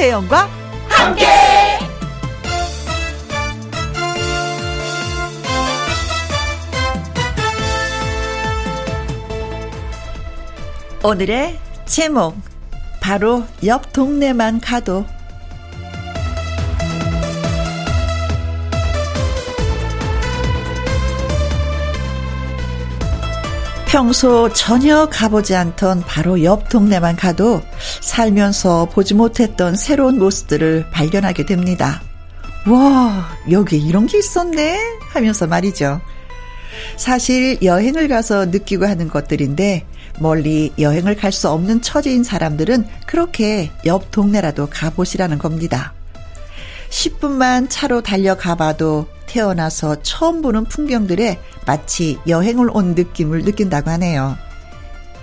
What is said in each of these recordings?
김혜영과 함께. 오늘의 제목 바로 옆 동네만 가도 평소 전혀 가보지 않던 바로 옆 동네만 가도 살면서 보지 못했던 새로운 모습들을 발견하게 됩니다. 와, 여기 이런 게 있었네? 하면서 말이죠. 사실 여행을 가서 느끼고 하는 것들인데 멀리 여행을 갈 수 없는 처지인 사람들은 그렇게 옆 동네라도 가보시라는 겁니다. 10분만 차로 달려가 봐도 태어나서 처음 보는 풍경들에 마치 여행을 온 느낌을 느낀다고 하네요.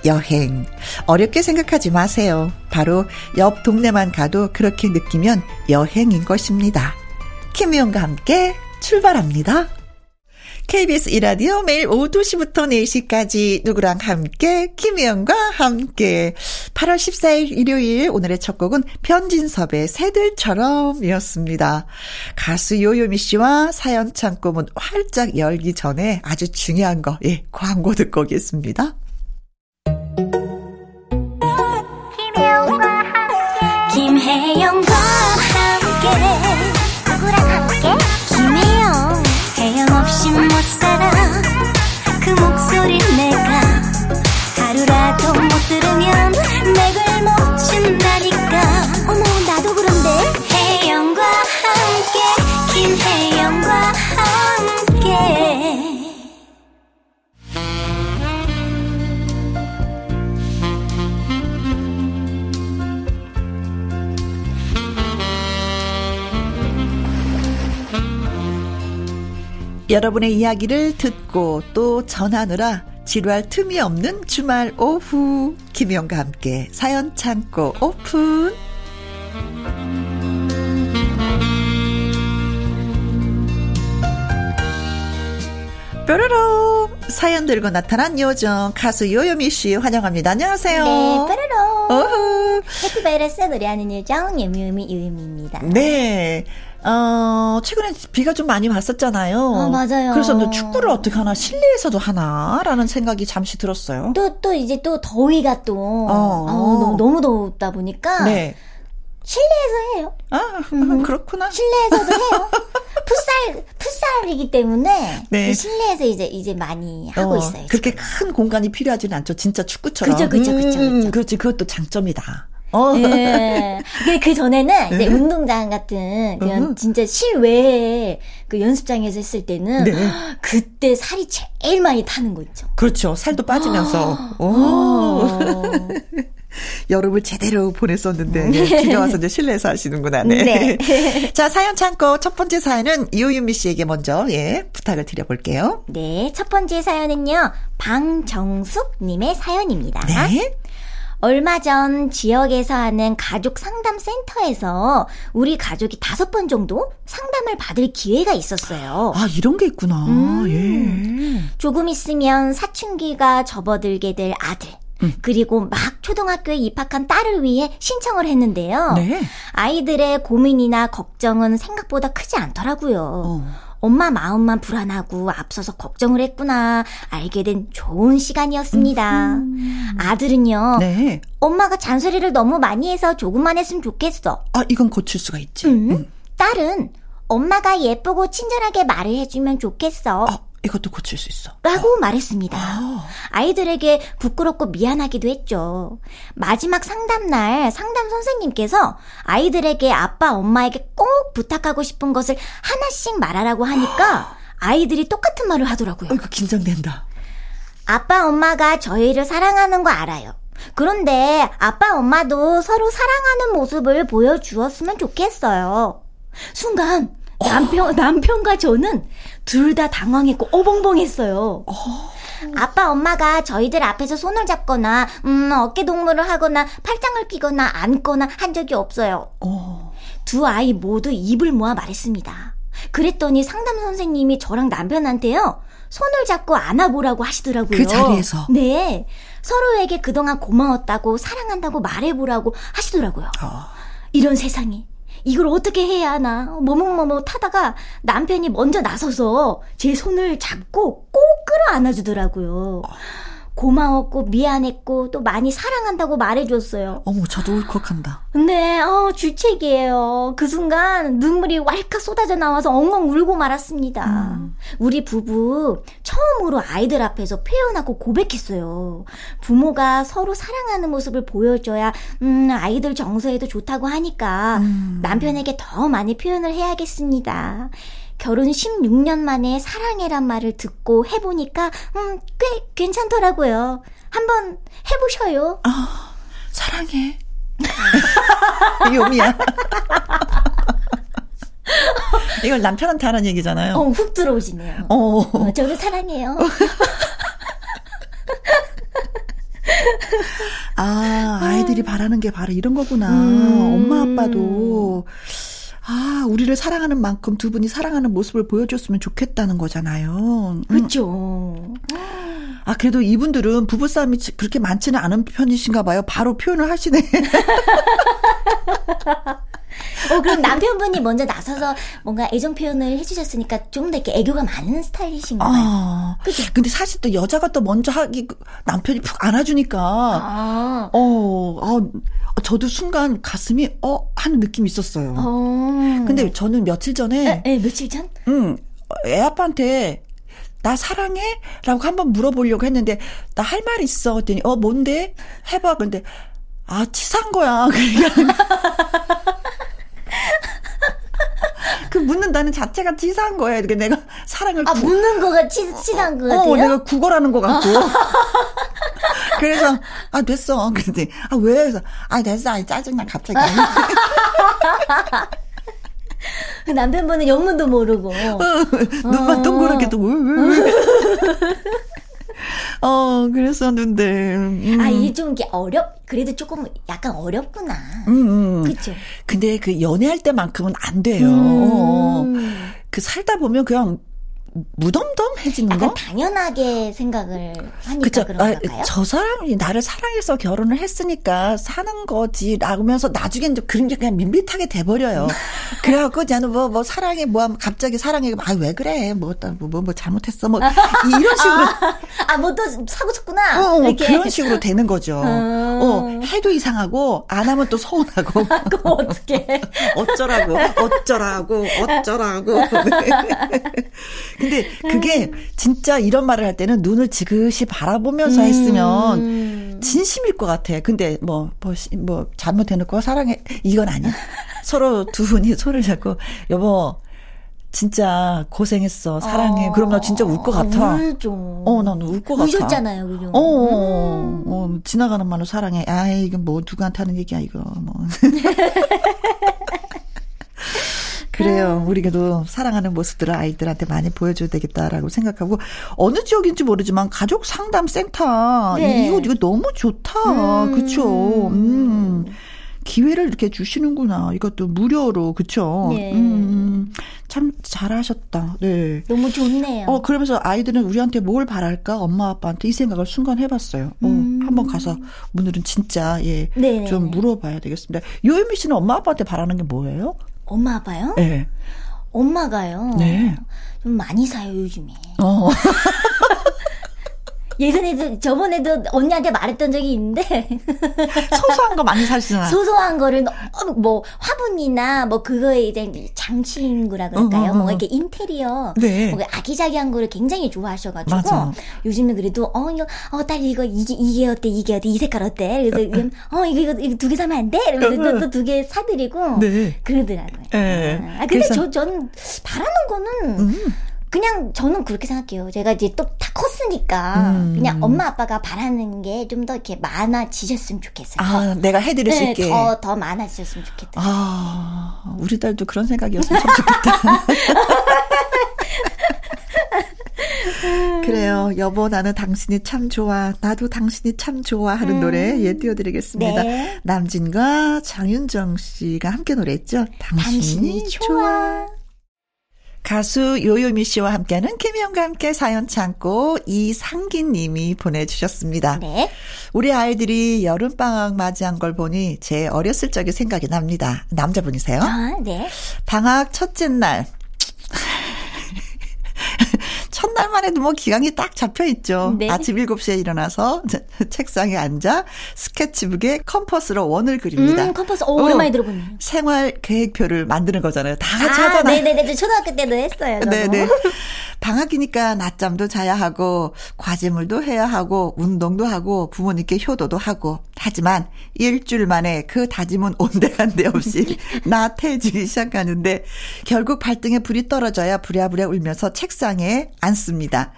여행. 어렵게 생각하지 마세요. 바로 옆 동네만 가도 그렇게 느끼면 여행인 것입니다. 김희영과 함께 출발합니다. KBS 이라디오 매일 오후 2시부터 4시까지 누구랑 함께 김혜영과 함께 8월 14일 일요일 오늘의 첫 곡은 편진섭의 새들처럼이었습니다. 가수 요요미 씨와 사연 창고 문 활짝 열기 전에 아주 중요한 거 예, 광고 듣고 오겠습니다. 김혜영과 함께 김혜영과 함께 헤엄 여러분의 이야기를 듣고 또 전하느라 지루할 틈이 없는 주말 오후 김영과 함께 사연 창고 오픈 뾰로로 사연 들고 나타난 요정 가수 요요미 씨 환영합니다. 안녕하세요. 네 뾰로로 어후. 해피바이러스 노래하는 요정 예미유미 유유미입니다 네. 어, 최근에 비가 좀 많이 왔었잖아요. 아, 맞아요. 그래서 너 축구를 어떻게 하나, 실내에서도 하나라는 생각이 잠시 들었어요. 또, 또 이제 또 더위가 또, 어. 아우, 너무, 너무 덥다 보니까. 네. 실내에서 해요. 아, 그렇구나. 실내에서도 해요. 풋살, 풋살이기 때문에. 네. 그 실내에서 이제, 이제 많이 하고 어, 있어요. 그렇게 지금. 큰 공간이 필요하지는 않죠. 진짜 축구처럼. 그죠, 그죠, 그죠, 음, 그죠. 그렇지. 그것도 장점이다. 어. 예. 그 전에는 이제 음. 운동장 같은 그냥 음. 진짜 실외에 그 연습장에서 했을 때는 네. 그때 살이 제일 많이 타는 거 있죠. 그렇죠. 살도 빠지면서. 오. 어. 여름을 제대로 보냈었는데 네, 비가 와서 이제 실내에서 하시는구나. 네. 네. 자, 사연 창고 첫 번째 사연은 이호윤미 씨에게 먼저 예, 부탁을 드려볼게요. 네, 첫 번째 사연은요. 방정숙 님의 사연입니다. 네. 얼마 전 지역에서 하는 가족 상담 센터에서 우리 가족이 다섯 번 정도 상담을 받을 기회가 있었어요. 아, 이런 게 있구나. 음. 예. 조금 있으면 사춘기가 접어들게 될 아들. 음. 그리고 막 초등학교에 입학한 딸을 위해 신청을 했는데요. 네. 아이들의 고민이나 걱정은 생각보다 크지 않더라고요. 어. 엄마 마음만 불안하고 앞서서 걱정을 했구나 알게 된 좋은 시간이었습니다. 아들은요. 네. 엄마가 잔소리를 너무 많이 해서 조금만 했으면 좋겠어. 아, 이건 고칠 수가 있지. 음? 딸은 엄마가 예쁘고 친절하게 말을 해주면 좋겠어. 아, 이것도 고칠 수 있어. 라고 말했습니다. 아. 아이들에게 부끄럽고 미안하기도 했죠. 마지막 상담날 상담 선생님께서 아이들에게 아빠, 엄마에게 꼭 부탁하고 싶은 것을 하나씩 말하라고 하니까 아이들이 똑같은 말을 하더라고요. 아이고, 긴장된다. 아빠, 엄마가 저희를 사랑하는 거 알아요. 그런데 아빠, 엄마도 서로 사랑하는 모습을 보여주었으면 좋겠어요. 순간 남편, 남편과 저는 둘 다 당황했고 어벙벙했어요. 아빠, 엄마가 저희들 앞에서 손을 잡거나, 음, 어깨 동무를 하거나, 팔짱을 끼거나, 안거나 한 적이 없어요. 어. 두 아이 모두 입을 모아 말했습니다. 그랬더니 상담 선생님이 저랑 남편한테요. 손을 잡고 안아보라고 하시더라고요. 그 자리에서? 네. 서로에게 그동안 고마웠다고 사랑한다고 말해보라고 하시더라고요. 어. 이런 세상에. 이걸 어떻게 해야 하나 머뭇머뭇 하다가 남편이 먼저 나서서 제 손을 잡고 꼭 끌어 안아주더라고요. 고마웠고 미안했고 또 많이 사랑한다고 말해줬어요. 어머 저도 울컥한다. 네, 어, 주책이에요. 그 순간 눈물이 왈칵 쏟아져 나와서 엉엉 울고 말았습니다. 음. 우리 부부 처음으로 아이들 앞에서 표현하고 고백했어요. 부모가 서로 사랑하는 모습을 보여줘야 음, 아이들 정서에도 좋다고 하니까 음. 남편에게 더 많이 표현을 해야겠습니다. 결혼 16년 만에 사랑해란 말을 듣고 해보니까, 음, 꽤 괜찮더라고요. 한번 해보셔요. 아, 사랑해. 요미야. 이걸 남편한테 하는 얘기잖아요. 어, 훅 들어오시네요. 어. 어 저를 사랑해요. 아, 아이들이 바라는 게 바로 이런 거구나. 음. 엄마 아빠도 아, 우리를 사랑하는 만큼 두 분이 사랑하는 모습을 보여줬으면 좋겠다는 거잖아요. 그렇죠. 아, 그래도 이분들은 부부싸움이 그렇게 많지는 않은 편이신가 봐요. 바로 표현을 하시네. 어, 그럼 남편분이 먼저 나서서 뭔가 애정 표현을 해주셨으니까 좀 더 이렇게 애교가 많은 스타일이신가요? 아, 그죠? 근데 사실 또 여자가 또 먼저 하기, 남편이 푹 안아주니까, 아. 어, 어, 저도 순간 가슴이, 어, 하는 느낌이 있었어요. 어. 근데 저는 며칠 전에. 에, 에 며칠 전? 응, 애 아빠한테, 나 사랑해? 라고 한번 물어보려고 했는데, 나 할 말 있어. 그랬더니, 어, 뭔데? 해봐. 근데, 아, 치사한 거야. 그러니까. 그 묻는다는 자체가 치사한 거야. 이렇게 내가 사랑을 아 구... 묻는 거가 치, 치사한 거 같아요. 어, 내가 구걸하는 거 같고. 그래서 아 됐어. 근데 아왜 그래서 아 됐어. 아 짜증나 갑자기. 그 남편분은 영문도 모르고 어, 눈만 어. 동그랗게 또 어, 그랬었는데. 음. 아, 이게 좀 어렵, 그래도 조금 약간 어렵구나. 음, 음. 그죠. 근데 그 연애할 때만큼은 안 돼요. 음. 그 살다 보면 그냥 무덤덤해지는 거? 당연하게 생각을 하니까 그쵸? 그런 아, 걸까요? 저 사람이 나를 사랑해서 결혼을 했으니까 사는 거지 라면서 나중엔 좀 그런 게 그냥 밋밋하게 돼버려요. 그래갖고 저는 뭐, 뭐 사랑해 뭐 하면 갑자기 사랑해 아왜 그래 뭐, 뭐, 뭐, 뭐 잘못했어 뭐 이런 식으로 아뭐 또 사고 쳤구나 어, 어, 그런 식으로 되는 거죠. 음. 어 해도 이상하고 안 하면 또 서운하고 그럼 어떻게 어쩌라고 어쩌라고 어쩌라고 네. 근데 그게 진짜 이런 말을 할 때는 눈을 지그시 바라보면서 음. 했으면 진심일 것 같아. 근데 뭐, 뭐, 뭐 잘못해놓고 사랑해. 이건 아니야. 서로 두 분이 손을 잡고, 여보, 진짜 고생했어. 사랑해. 어. 그럼 나 진짜 울 것 같아. 울죠. 어, 난울것 같아. 우셨잖아요, 그죠? 어, 어, 어, 어, 지나가는 말로 사랑해. 아, 이건 뭐 누구한테 하는 얘기야, 이거. 뭐. 그래요. 음. 우리가도 사랑하는 모습들을 아이들한테 많이 보여줘야 되겠다라고 생각하고 어느 지역인지 모르지만 가족 상담 센터 네. 이거 이거 너무 좋다. 음. 그렇죠. 음. 기회를 이렇게 주시는구나. 이것도 무료로, 그쵸? 네. 음, 참 잘하셨다. 네. 너무 좋네요. 어, 그러면서 아이들은 우리한테 뭘 바랄까? 엄마, 아빠한테 이 생각을 순간 해봤어요. 어, 음. 한번 가서 오늘은 진짜, 예, 네네네. 좀 물어봐야 되겠습니다. 요유미 씨는 엄마, 아빠한테 바라는 게 뭐예요? 엄마 아빠요? 네. 엄마가요. 네. 좀 많이 사요 요즘에. 어. 예전에도 저번에도 언니한테 말했던 적이 있는데 소소한 거 많이 사시잖아요. 소소한 거를 너무 뭐 화분이나 뭐 그거에 이제 장치 인구라 그럴까요? 뭐 이렇게 인테리어, 네. 뭐 아기자기한 거를 굉장히 좋아하셔가지고 맞아. 요즘에 그래도 어 이거 어딸 이거 이게 이게 어때 이게 어때 이 색깔 어때? 그래서 어 이거 이거, 이거 두 개 사면 안 돼? 이러면서 또 두 개 사드리고 네. 그러더라고요. 네. 아 근데 저전 바라는 거는. 음. 그냥 저는 그렇게 생각해요. 제가 이제 또 다 컸으니까 음. 그냥 엄마 아빠가 바라는 게 좀 더 이렇게 많아지셨으면 좋겠어요. 아, 내가 해드릴 수 네, 있게 더 더 많아지셨으면 좋겠다. 아, 우리 딸도 그런 생각이었으면 참 좋겠다. 그래요. 여보, 나는 당신이 참 좋아. 나도 당신이 참 좋아. 하는 음. 노래, 예, 띄워드리겠습니다. 네. 남진과 장윤정 씨가 함께 노래했죠. 당신이, 당신이 좋아. 좋아. 가수 요요미 씨와 함께하는 김희영과 함께 사연 참고 이상기 님이 보내주셨습니다. 네. 우리 아이들이 여름방학 맞이한 걸 보니 제 어렸을 적이 생각이 납니다. 남자분이세요? 아, 네. 방학 첫째 날. 첫날만 해도 뭐 기강이 딱 잡혀 있죠. 네. 아침 7시에 일어나서 책상에 앉아 스케치북에 컴퍼스로 원을 그립니다. 음, 컴퍼스. 오, 오랜만에 어, 들어보네요. 생활 계획표를 만드는 거잖아요. 다 같이 아, 하잖아요. 네네네. 초등학교 때도 했어요. 저도. 네네. 방학이니까 낮잠도 자야 하고 과제물도 해야 하고 운동도 하고 부모님께 효도도 하고 하지만 일주일 만에 그 다짐은 온데간데 없이 나태해지기 시작하는데 결국 발등에 불이 떨어져야 부랴부랴 울면서 책상에 앉 습니다.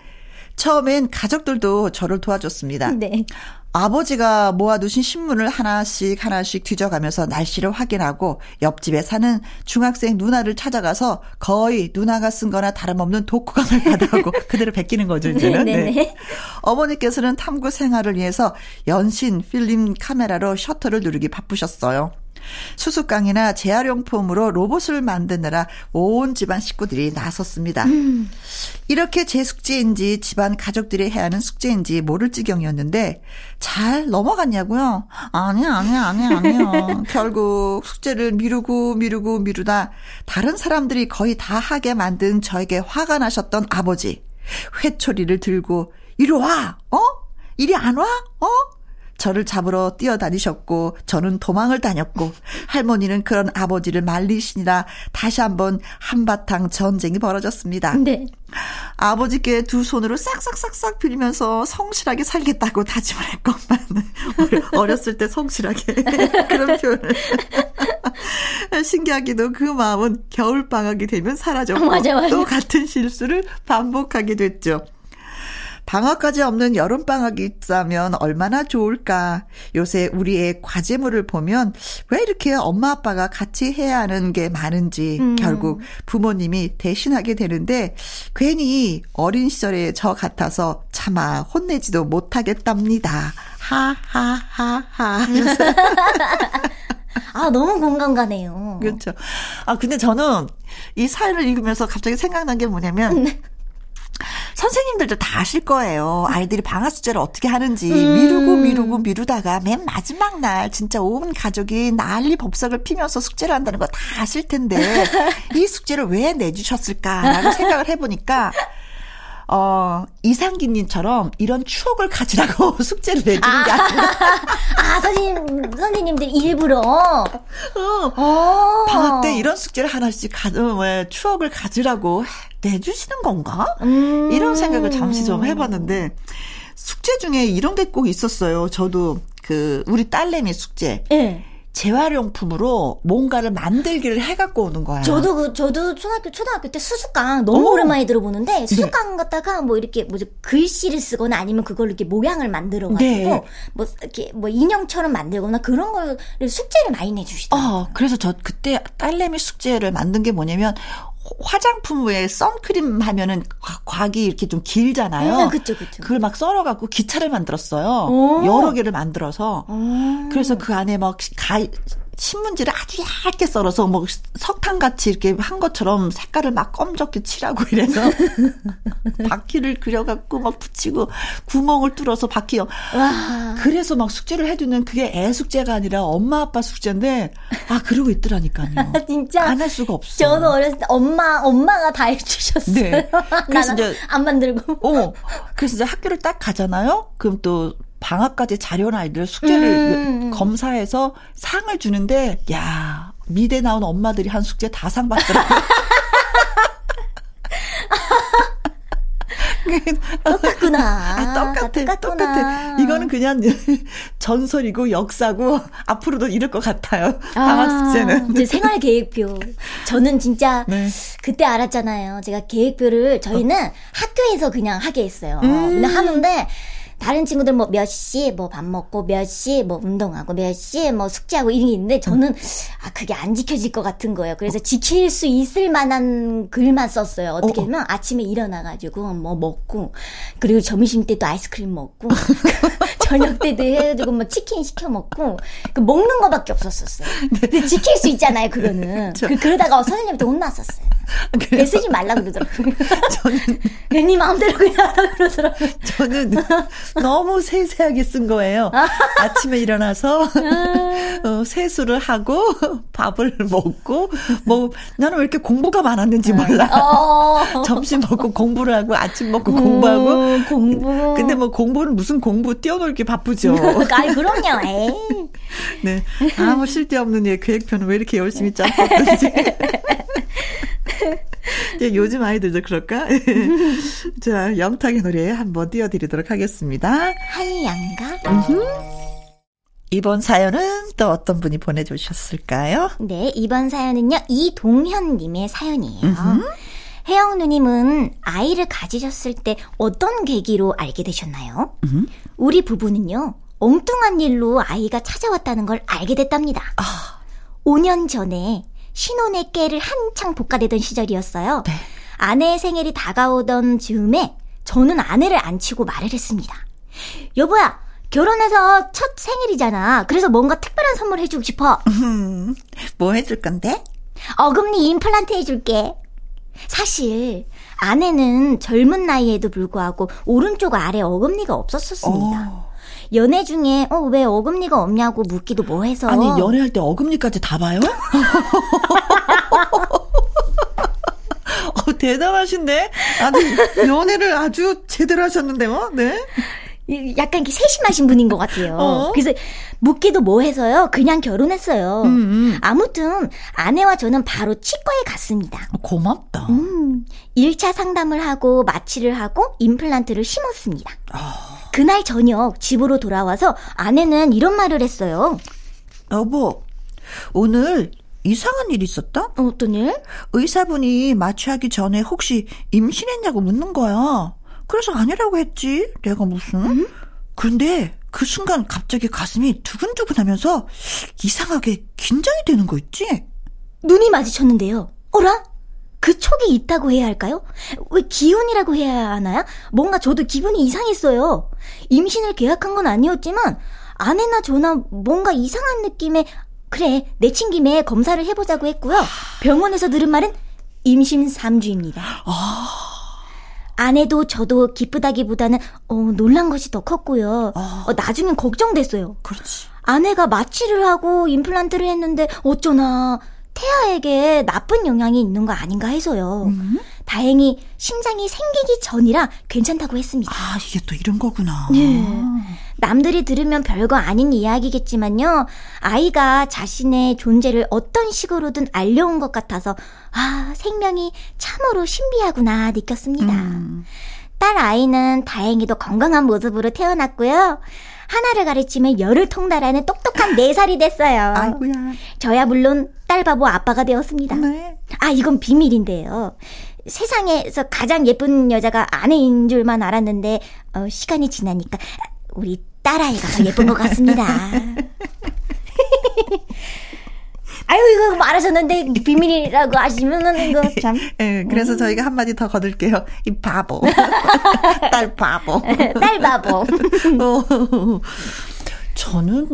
처음엔 가족들도 저를 도와줬습니다. 네. 아버지가 모아두신 신문을 하나씩 하나씩 뒤져가면서 날씨를 확인하고 옆집에 사는 중학생 누나를 찾아가서 거의 누나가 쓴 거나 다름없는 독후감을 받아오고 그대로 베끼는 거죠, 이제는. 네, 네. 네. 어머니께서는 탐구 생활을 위해서 연신 필름 카메라로 셔터를 누르기 바쁘셨어요. 수수깡이나 재활용품으로 로봇을 만드느라 온 집안 식구들이 나섰습니다. 음. 이렇게 제 숙제인지 집안 가족들이 해야 하는 숙제인지 모를 지경이었는데 잘 넘어갔냐고요? 아니 아니 아니 아니요. 결국 숙제를 미루고 미루고 미루다 다른 사람들이 거의 다 하게 만든 저에게 화가 나셨던 아버지 회초리를 들고 이리 와, 어? 이리 안 와, 어? 저를 잡으러 뛰어다니셨고 저는 도망을 다녔고 할머니는 그런 아버지를 말리시니라 다시 한번 한바탕 전쟁이 벌어졌습니다. 네. 아버지께 두 손으로 싹싹싹싹 빌면서 성실하게 살겠다고 다짐을 했건만 어렸을 때 성실하게 그런 표현을 신기하게도 그 마음은 겨울 방학이 되면 사라졌고 맞아, 맞아. 또 같은 실수를 반복하게 됐죠. 방학까지 없는 여름방학이 있다면 얼마나 좋을까. 요새 우리의 과제물을 보면 왜 이렇게 엄마 아빠가 같이 해야 하는 게 많은지 음. 결국 부모님이 대신하게 되는데 괜히 어린 시절의 저 같아서 차마 혼내지도 못하겠답니다. 하하하하. 아, 너무 공감 가네요. 그렇죠. 아, 근데 저는 이 사연을 읽으면서 갑자기 생각난 게 뭐냐면, 네. 선생님들도 다 아실 거예요. 아이들이 방학 숙제를 어떻게 하는지 음. 미루고 미루고 미루다가 맨 마지막 날 진짜 온 가족이 난리 법석을 피면서 숙제를 한다는 거 다 아실 텐데 이 숙제를 왜 내주셨을까라고 생각을 해보니까 어, 이상기님처럼 이런 추억을 가지라고 숙제를 내주는 아, 게 아니라. 아, 선생님, 선생님들 일부러. 어, 어. 방학 때 이런 숙제를 하나씩 가, 왜 추억을 가지라고 내주시는 건가? 음. 이런 생각을 잠시 좀 해봤는데, 숙제 중에 이런 게 꼭 있었어요. 저도 그, 우리 딸내미 숙제. 네. 재활용품으로 뭔가를 만들기를 해갖고 오는 거야. 저도 그 저도 초등학교 초등학교 때 수수깡 너무 오. 오랜만에 들어보는데 네. 수수깡 네. 갖다가 뭐 이렇게 뭐죠 글씨를 쓰거나 아니면 그걸로 이렇게 모양을 만들어가지고 네. 뭐 이렇게 뭐 인형처럼 만들거나 그런 걸 숙제를 많이 내주시더라고요. 어, 그래서 저 그때 딸내미 숙제를 만든 게 뭐냐면 화장품 외에 선크림 하면은 곽이 이렇게 좀 길잖아요. 네, 그쵸, 그쵸. 그걸 막 썰어갖고 기차를 만들었어요. 오. 여러 개를 만들어서. 오. 그래서 그 안에 막 가, 신문지를 아주 얇게 썰어서 뭐 석탄 같이 이렇게 한 것처럼 색깔을 막 검적게 칠하고 이래서 바퀴를 그려갖고 막 붙이고 구멍을 뚫어서 바퀴. 와. 그래서 막 숙제를 해주는 그게 애 숙제가 아니라 엄마 아빠 숙제인데 아 그러고 있더라니까요. 진짜 안 할 수가 없어. 저는 어렸을 때 엄마 엄마가 다 해주셨어요. 네. 그래서 이제 안 만들고. 어. 그래서 이제 학교를 딱 가잖아요. 그럼 또 방학까지 자려온 아이들 숙제를 음. 검사해서 상을 주는데 야 미대 나온 엄마들이 한 숙제 다 상 받더라고요. 똑같구나. 아, 똑같아, 똑같구나. 똑같아. 이거는 그냥 전설이고 역사고 앞으로도 이럴 것 같아요. 아, 방학 숙제는. 제 생활 계획표. 저는 진짜 네. 그때 알았잖아요. 제가 계획표를 저희는 어. 학교에서 그냥 하게 했어요. 음. 근데 하는데 다른 친구들 뭐 몇시뭐밥 먹고 몇시뭐 운동하고 몇시뭐 숙제하고 이런 게 있는데 저는 아 그게 안 지켜질 것 같은 거예요. 그래서 지킬 수 있을 만한 글만 썼어요. 어떻게 하면 어, 어. 아침에 일어나 가지고 뭐 먹고 그리고 점심 때도 아이스크림 먹고 저녁 때도 해가지고 뭐 치킨 시켜 먹고 그 먹는 거밖에 없었었어요. 근데 지킬 수 있잖아요. 그거는 그, 그러다가 선생님한테 혼났었어요. 애 쓰지 말라 그러더라고요. 저는 괜히 마음대로 그냥 하라 그러더라고요. 저는 너무 세세하게 쓴 거예요. 아침에 일어나서 어, 세수를 하고 밥을 먹고 뭐 나는 왜 이렇게 공부가 많았는지 몰라. 어. 점심 먹고 공부를 하고 아침 먹고 공부하고 음, 공부. 근데 뭐 공부는 무슨 공부 뛰어놀기 바쁘죠. 아, 그럼요. 에이. 네. 아무 쓸데없는 예 계획표는 왜 이렇게 열심히 짰었는지. 예, 요즘 아이들도 그럴까? 자, 영탁의 노래 한번 띄워드리도록 하겠습니다. 한양가? 이번 사연은 또 어떤 분이 보내주셨을까요? 네, 이번 사연은요, 이동현님의 사연이에요. 음흠. 혜영 누님은 아이를 가지셨을 때 어떤 계기로 알게 되셨나요? 음흠. 우리 부부는요, 엉뚱한 일로 아이가 찾아왔다는 걸 알게 됐답니다. 아. 5년 전에 신혼의 깨를 한창 볶아대던 시절이었어요. 네. 아내의 생일이 다가오던 즈음에 저는 아내를 안치고 말을 했습니다. 여보야, 결혼해서 첫 생일이잖아. 그래서 뭔가 특별한 선물 해주고 싶어. 뭐 해줄 건데? 어금니 임플란트 해줄게. 사실 아내는 젊은 나이에도 불구하고 오른쪽 아래 어금니가 없었었습니다. 어. 연애 중에 어 왜 어금니가 없냐고 묻기도 뭐해서 아니 연애할 때 어금니까지 다 봐요? 어, 대단하신데 아주 연애를 아주 제대로 하셨는데 뭐 네. 약간 이렇게 세심하신 분인 것 같아요. 어? 그래서 묻기도 뭐 해서요. 그냥 결혼했어요. 음, 음. 아무튼 아내와 저는 바로 치과에 갔습니다. 고맙다. 음, 1차 상담을 하고 마취를 하고 임플란트를 심었습니다. 어. 그날 저녁 집으로 돌아와서 아내는 이런 말을 했어요. 여보, 오늘 이상한 일 있었다? 어떤 일? 의사분이 마취하기 전에 혹시 임신했냐고 묻는 거야. 그래서 아니라고 했지. 내가 무슨. 음? 그런데 그 순간 갑자기 가슴이 두근두근 하면서 이상하게 긴장이 되는 거 있지? 눈이 마주쳤는데요. 어라? 그 촉이 있다고 해야 할까요? 왜 기운이라고 해야 하나요? 뭔가 저도 기분이 이상했어요. 임신을 계약한 건 아니었지만 아내나 저나 뭔가 이상한 느낌에 그래 내친 김에 검사를 해보자고 했고요. 병원에서 들은 말은 임신 3주입니다. 아... 아내도 저도 기쁘다기보다는 어, 놀란 것이 더 컸고요. 아... 어, 나중엔 걱정됐어요. 그렇지. 아내가 마취를 하고 임플란트를 했는데 어쩌나 태아에게 나쁜 영향이 있는 거 아닌가 해서요. 음? 다행히 심장이 생기기 전이라 괜찮다고 했습니다. 아, 이게 또 이런 거구나. 네. 남들이 들으면 별거 아닌 이야기겠지만요. 아이가 자신의 존재를 어떤 식으로든 알려온 것 같아서, 아, 생명이 참으로 신비하구나 느꼈습니다. 음. 딸 아이는 다행히도 건강한 모습으로 태어났고요. 하나를 가르치면 열을 통달하는 똑똑한 4살이 됐어요. 아이고야. 저야 물론 딸 바보 아빠가 되었습니다. 네. 아, 이건 비밀인데요. 세상에서 가장 예쁜 여자가 아내인 줄만 알았는데, 어, 시간이 지나니까 우리 딸아이가 더 예쁜 것 같습니다. 아유 이거 말하셨는데 비밀이라고 하시면은 이거 참. 예, 그래서 음. 저희가 한 마디 더 거둘게요. 이 바보. 딸 바보. 딸 바보. 어, 저는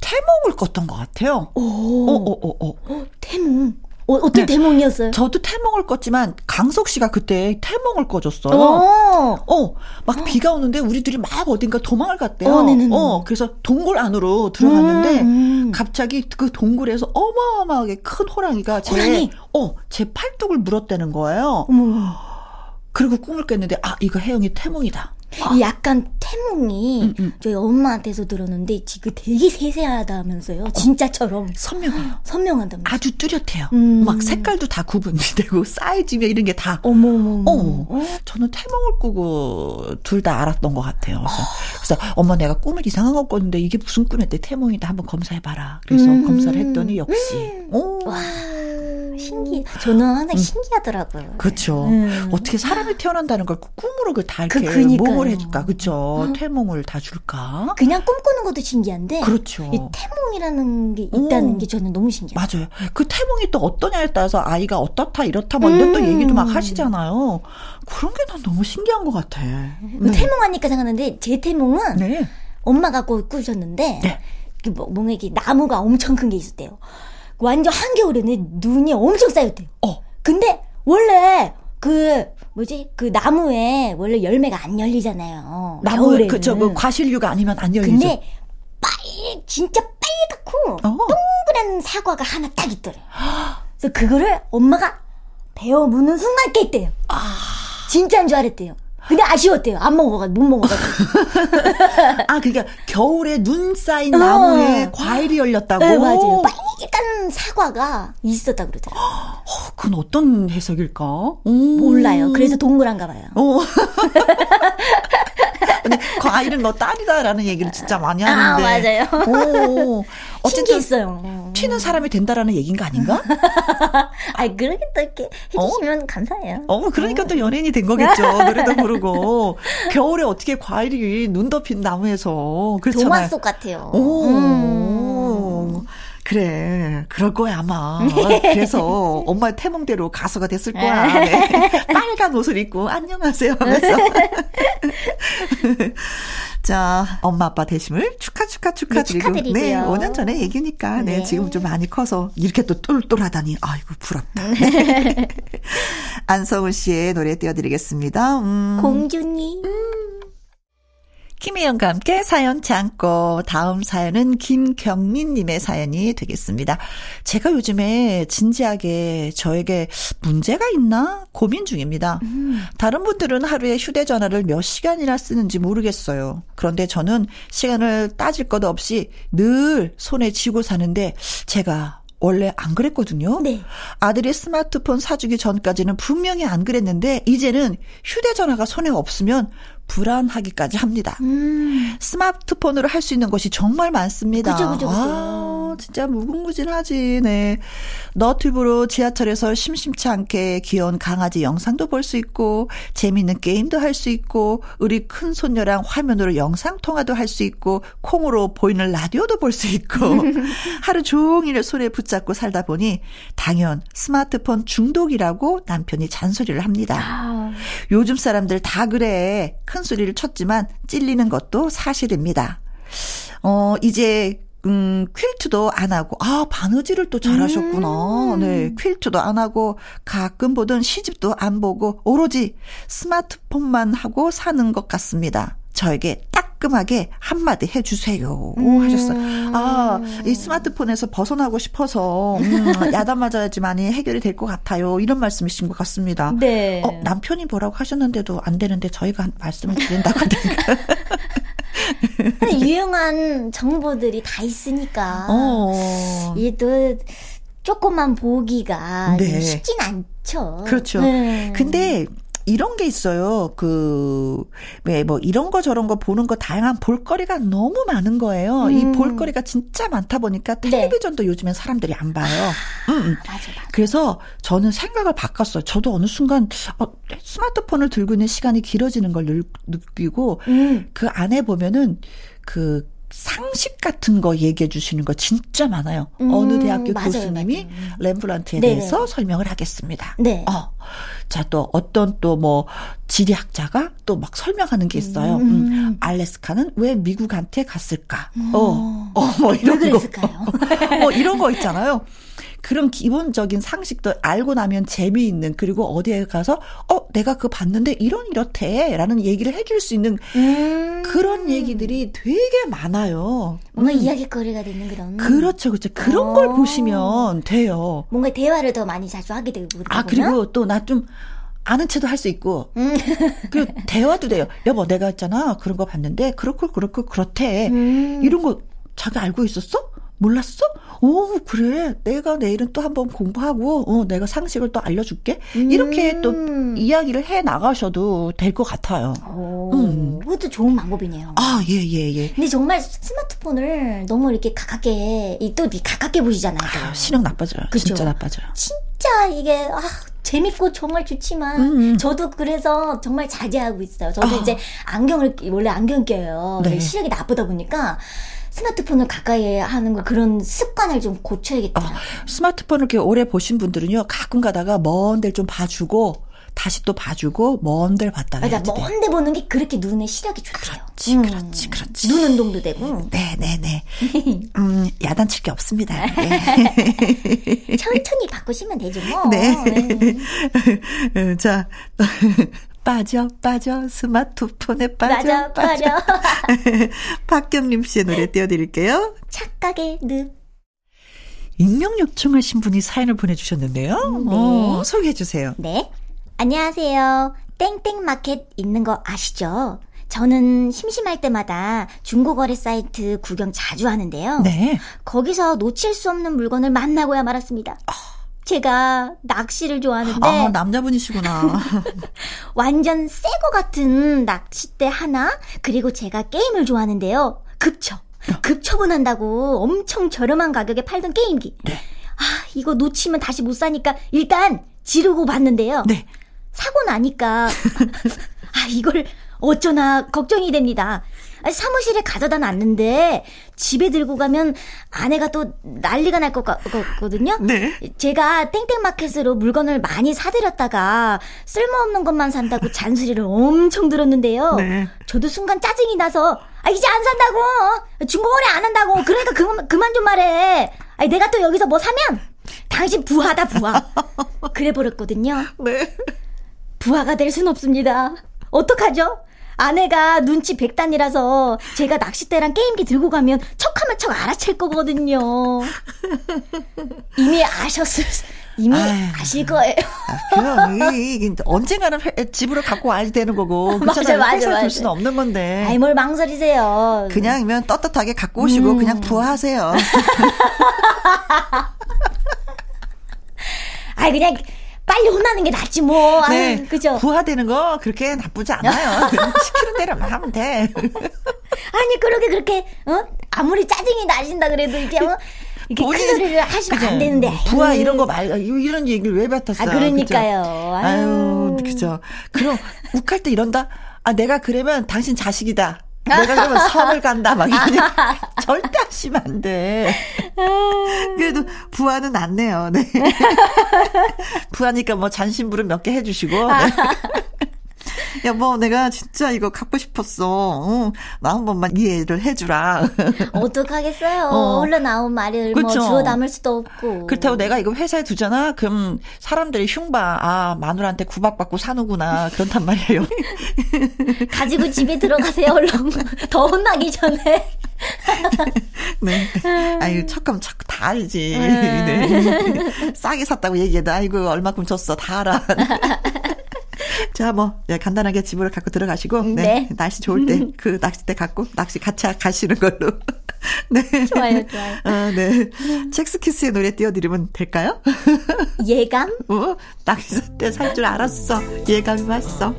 태몽을 꿨던 것 같아요. 오. 어, 어, 어, 어. 어 태몽. 어, 어떤 네. 태몽이었어요? 저도 태몽을 꿨지만 강석 씨가 그때 태몽을 꿔줬어요. 어, 어 막 어. 비가 오는데 우리들이 막 어딘가 도망을 갔대요. 어. 어 그래서 동굴 안으로 들어갔는데 음, 음. 갑자기 그 동굴에서 어마어마하게 큰 호랑이가 제 호랑이. 어 제 팔뚝을 물었다는 거예요. 어머. 그리고 꿈을 깼는데 아 이거 혜영이 태몽이다. 이 약간 태몽이 음, 음. 저희 엄마한테서 들었는데 지금 되게 세세하다면서요. 진짜처럼. 선명해요. 선명하다면서. 아주 뚜렷해요. 음. 막 색깔도 다 구분이 되고 사이즈며 이런 게 다. 어머머머. 어. 어. 저는 태몽을 꾸고 둘 다 알았던 것 같아요. 그래서, 어. 그래서 엄마 내가 꿈을 이상한 거 꿨는데 이게 무슨 꿈이었대 태몽이다 한번 검사해봐라. 그래서 음. 검사를 했더니 역시. 음. 오. 와. 신기. 저는 항상 음. 신기하더라고요. 그렇죠. 음. 어떻게 사람이 태어난다는 걸 꿈으로 다 이렇게 그, 몸을 해줄까, 그렇죠. 어. 태몽을 다 줄까? 그냥 꿈꾸는 것도 신기한데. 그렇죠. 이 태몽이라는 게 있다는 오. 게 저는 너무 신기해요. 맞아요. 그 태몽이 또 어떠냐에 따라서 아이가 어떻다 이렇다 뭐 이런 음. 또 얘기도 막 하시잖아요. 그런 게 난 너무 신기한 것 같아. 네. 태몽하니까 생각하는데 제 태몽은 네. 엄마가 꼭 꾸셨는데 네. 그 뭐, 뭔가 이게 나무가 엄청 큰 게 있었대요. 완전 한겨울에는 눈이 엄청 쌓였대요. 어. 근데 원래 그 뭐지 그 나무에 원래 열매가 안 열리잖아요. 나무 그저 그 과실류가 아니면 안 열리죠. 근데 빨 진짜 빨갛고 어. 동그란 사과가 하나 딱 있더래요. 그래서 그거를 엄마가 베어 무는 순간 깼대요. 아. 진짜인 줄 알았대요. 근데 아쉬웠대요. 안 먹어가, 못 먹어가지고. 아, 그러니까 겨울에 눈 쌓인 나무에 어. 과일이 열렸다고? 네, 맞아요. 빨간 사과가 있었다 그러더라고요. 어, 그건 어떤 해석일까? 음. 몰라요. 그래서 동그란가 봐요. 어. 근데 과일은 너 딸이다라는 얘기를 진짜 많이 하는데. 아, 맞아요. 오, 어쨌든 있어요. 튀는 사람이 된다라는 얘기인가 아닌가? 아이 그렇게 또 이렇게 해주시면 어? 감사해요. 어, 그러니까 또 연예인이 된 거겠죠. 노래도 부르고 겨울에 어떻게 과일이 눈 덮인 나무에서 그렇잖아요. 도마속 같아요. 오. 음. 그래, 그럴 거야, 아마. 그래서 엄마의 태몽대로 가수가 됐을 거야. 네. 빨간 옷을 입고, 안녕하세요 하면서. 자, 엄마 아빠 되심을 축하 축하 축하드리고. 네, 네 5년 전에 얘기니까 네. 네. 지금 좀 많이 커서 이렇게 또 똘똘하다니 아이고 부럽다. 네. 안성우 씨의 노래 띄워드리겠습니다. 음. 공주님. 음. 김혜영과 함께 사연 참고 다음 사연은 김경민님의 사연이 되겠습니다. 제가 요즘에 진지하게 저에게 문제가 있나 고민 중입니다. 음. 다른 분들은 하루에 휴대전화를 몇 시간이나 쓰는지 모르겠어요. 그런데 저는 시간을 따질 것 없이 늘 손에 쥐고 사는데 제가 원래 안 그랬거든요. 네. 아들이 스마트폰 사주기 전까지는 분명히 안 그랬는데 이제는 휴대전화가 손에 없으면 불안하기까지 합니다. 음. 스마트폰으로 할 수 있는 것이 정말 많습니다. 그죠, 그죠, 그죠. 아, 진짜 무궁무진하지, 네. 너튜브로 지하철에서 심심치 않게 귀여운 강아지 영상도 볼 수 있고, 재미있는 게임도 할 수 있고, 우리 큰 손녀랑 화면으로 영상 통화도 할 수 있고, 콩으로 보이는 라디오도 볼 수 있고, 하루 종일 손에 붙잡고 살다 보니, 당연 스마트폰 중독이라고 남편이 잔소리를 합니다. 아. 요즘 사람들 다 그래. 큰 소리를 쳤지만 찔리는 것도 사실입니다. 어, 이제 음, 퀼트도 안 하고, 아, 바느질을 또 잘하셨구나. 음. 네, 퀼트도 안 하고, 가끔 보던 시집도 안 보고, 오로지 스마트폰만 하고 사는 것 같습니다. 저에게 따끔하게 한마디 해주세요. 음. 하셨어요. 아, 이 스마트폰에서 벗어나고 싶어서, 음, 야단 맞아야지만이 해결이 될 것 같아요. 이런 말씀이신 것 같습니다. 네. 어, 남편이 뭐라고 하셨는데도 안 되는데 저희가 말씀을 드린다고. 유용한 정보들이 다 있으니까. 어. 이또 조금만 보기가 네. 쉽진 않죠. 그렇죠. 네. 근데 이런 게 있어요. 그, 왜, 뭐, 이런 거 저런 거 보는 거 다양한 볼거리가 너무 많은 거예요. 음. 이 볼거리가 진짜 많다 보니까 네. 텔레비전도 네. 요즘엔 사람들이 안 봐요. 아, 음, 음. 맞아, 맞아. 그래서 저는 생각을 바꿨어요. 저도 어느 순간, 어, 스마트폰을 들고 있는 시간이 길어지는 걸 느끼고, 음. 그 안에 보면은, 그, 상식 같은 거 얘기해 주시는 거 진짜 많아요. 음, 어느 대학교 맞아요, 교수님이 맞아요. 렘브란트에 네네. 대해서 설명을 하겠습니다. 네. 어. 자, 또 어떤 또 뭐 지리학자가 또 막 설명하는 게 있어요. 음. 음. 알래스카는 왜 미국한테 갔을까? 음. 어. 어, 뭐 이런 거. 뭐 이런 거 있잖아요. 그런 기본적인 상식도 알고 나면 재미있는 그리고 어디에 가서 어 내가 그거 봤는데 이런 이렇대라는 얘기를 해줄 수 있는 음. 그런 얘기들이 되게 많아요. 뭔가 음. 이야기거리가 되는 그런. 그렇죠, 그렇죠. 그런 어. 걸 보시면 돼요. 뭔가 대화를 더 많이 자주 하게 되고. 아 그리고 또 나 좀 아는 체도 할 수 있고 음. 그리고 대화도 돼요. 여보 내가 했잖아 그런 거 봤는데 그렇고 그렇고 그렇대 음. 이런 거 자기 알고 있었어? 몰랐어? 오, 그래. 내가 내일은 또 한번 공부하고, 어, 내가 상식을 또 알려줄게. 음. 이렇게 또 이야기를 해 나가셔도 될 것 같아요. 오, 음. 그것도 좋은 방법이네요. 아, 예, 예, 예. 근데 정말 스마트폰을 너무 이렇게 가깝게, 또 가깝게 보시잖아요. 아, 신경 나빠져요. 그쵸? 진짜 나빠져요. 진짜 이게, 아, 재밌고 정말 좋지만 음, 음. 저도 그래서 정말 자제하고 있어요. 저도 아. 이제 안경을 원래 안경 껴요. 네. 시력이 나쁘다 보니까 스마트폰을 가까이 하는 거 그런 습관을 좀 고쳐야겠다. 어, 스마트폰을 이렇게 오래 보신 분들은요, 가끔 가다가 먼 데를 좀 봐주고, 다시 또 봐주고 먼 데를 봤다가 맞아 먼데 보는 게 그렇게 눈에 시력이 좋대요. 그렇지, 음. 그렇지, 그렇지. 눈 운동도 되고. 네, 네, 네. 음, 야단칠 게 없습니다. 네. 천천히 바꾸시면 되죠, 뭐. 네. 네. 자. 빠져 빠져 스마트폰에 빠져 빠져 빠져 박경림 씨의 노래 띄워드릴게요. 착각의 늪 익명 요청하신 분이 사연을 보내주셨는데요. 네. 어, 소개해 주세요. 네. 안녕하세요. 땡땡마켓 있는 거 아시죠? 저는 심심할 때마다 중고거래 사이트 구경 자주 하는데요. 네. 거기서 놓칠 수 없는 물건을 만나고야 말았습니다. 어. 제가 낚시를 좋아하는데 아, 남자분이시구나. 완전 새거 같은 낚싯대 하나 그리고 제가 게임을 좋아하는데요. 급처. 급처분한다고 엄청 저렴한 가격에 팔던 게임기. 네. 아, 이거 놓치면 다시 못 사니까 일단 지르고 봤는데요. 네. 사고 나니까 아, 이걸 어쩌나 걱정이 됩니다. 사무실에 가져다 놨는데 집에 들고 가면 아내가 또 난리가 날 것 같거든요. 네. 제가 땡땡마켓으로 물건을 많이 사들였다가 쓸모없는 것만 산다고 잔소리를 엄청 들었는데요. 네. 저도 순간 짜증이 나서 아 이제 안 산다고 중고거래 안 한다고 그러니까 그만 그만 좀 말해. 아니 내가 또 여기서 뭐 사면 당신 부하다 부하. 그래 버렸거든요. 네. 부하가 될 순 없습니다. 어떡하죠? 아내가 눈치 백단이라서 제가 낚싯대랑 게임기 들고 가면 척하면 척 알아챌 거거든요. 이미 아셨을, 이미 아유, 아실 거예요. 아, 그럼 언젠가는 회, 집으로 갖고 와야 되는 거고 그렇잖아요. 맞아, 맞아. 둘 수는 없는 건데. 아이 뭘 망설이세요. 그냥면 떳떳하게 갖고 오시고 음. 그냥 부하세요. 아이 그냥 빨리 혼나는 게 낫지 뭐. 네. 아유, 그죠? 부하되는 거 그렇게 나쁘지 않아요. 시키는 대로만 하면 돼. 아니 그렇게 그렇게 어? 아무리 짜증이 나신다 그래도 이게 어? 이렇게 큰 소리를 하시면 그죠? 안 되는데. 부하 이런 거 말, 이런 얘기를 왜 뱉었어? 아, 그러니까요. 그죠? 아유, 그죠. 그럼, 욱할 때 이런다? 아, 내가 그러면 당신 자식이다. 내가 그러면 섬을 간다 막 이러니 절대 하시면 안 돼. 그래도 부하는 안 내요. 네. 부하니까 뭐 잔심부름 몇 개 해주시고. 네. 여보, 내가 진짜 이거 갖고 싶었어. 어, 나한 번만 이해를 해주라. 어떡하겠어요. 어. 흘러나온 말을 뭐 그쵸? 뭐 주워 담을 수도 없고. 그렇다고 내가 이거 회사에 두잖아? 그럼 사람들이 흉봐. 아, 마누라한테 구박받고 사는구나. 그렇단 말이에요. 가지고 집에 들어가세요, 얼른. 더 혼나기 전에. 네. 아유, 척하면 척다 알지. 네. 싸게 샀다고 얘기해도, 아이고, 얼마큼 줬어. 다 알아. 자, 뭐, 예, 간단하게 집으로 갖고 들어가시고, 네. 네. 날씨 좋을 때 그 낚싯대 갖고 낚시 같이 가시는 걸로. 네. 좋아요, 좋아요. 아, 네. 첵스키스의 노래 띄워드리면 될까요? 예감? 어, 낚싯대 살 줄 알았어. 예감이 왔어.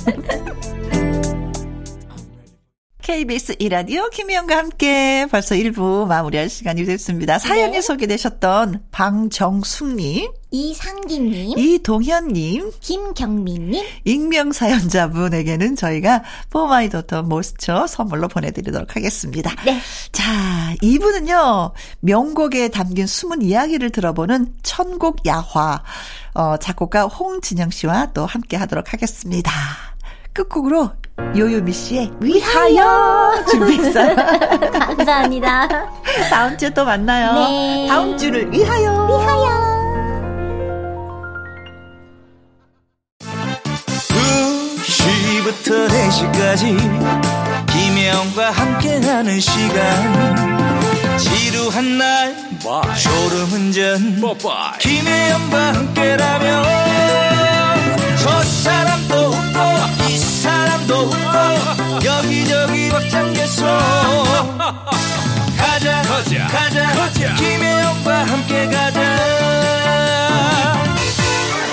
KBS 이라디오 김희영과 함께 벌써 1부 마무리할 시간이 됐습니다. 사연이 네. 소개되셨던 방정숙님, 이상기님, 이동현님, 김경민님, 익명사연자분에게는 저희가 포마이도터 모스처 선물로 보내드리도록 하겠습니다. 네. 자, 2부는요, 명곡에 담긴 숨은 이야기를 들어보는 천곡 야화, 어, 작곡가 홍진영 씨와 또 함께 하도록 하겠습니다. 끝곡으로 요요미 씨의 위하여 준비했어요. 감사합니다. 다음 주에 또 만나요. 네. 다음 주를 위하여. 위하여. 2시부터 4시까지 김혜영과 함께하는 시간 지루한 날 Bye. 졸음운전 Bye. 김혜영과 함께라면 저 사람도 웃고 이 사람도 웃고 여기저기 벅장개소 가자 가자 가자, 가자. 김혜영과 함께 가자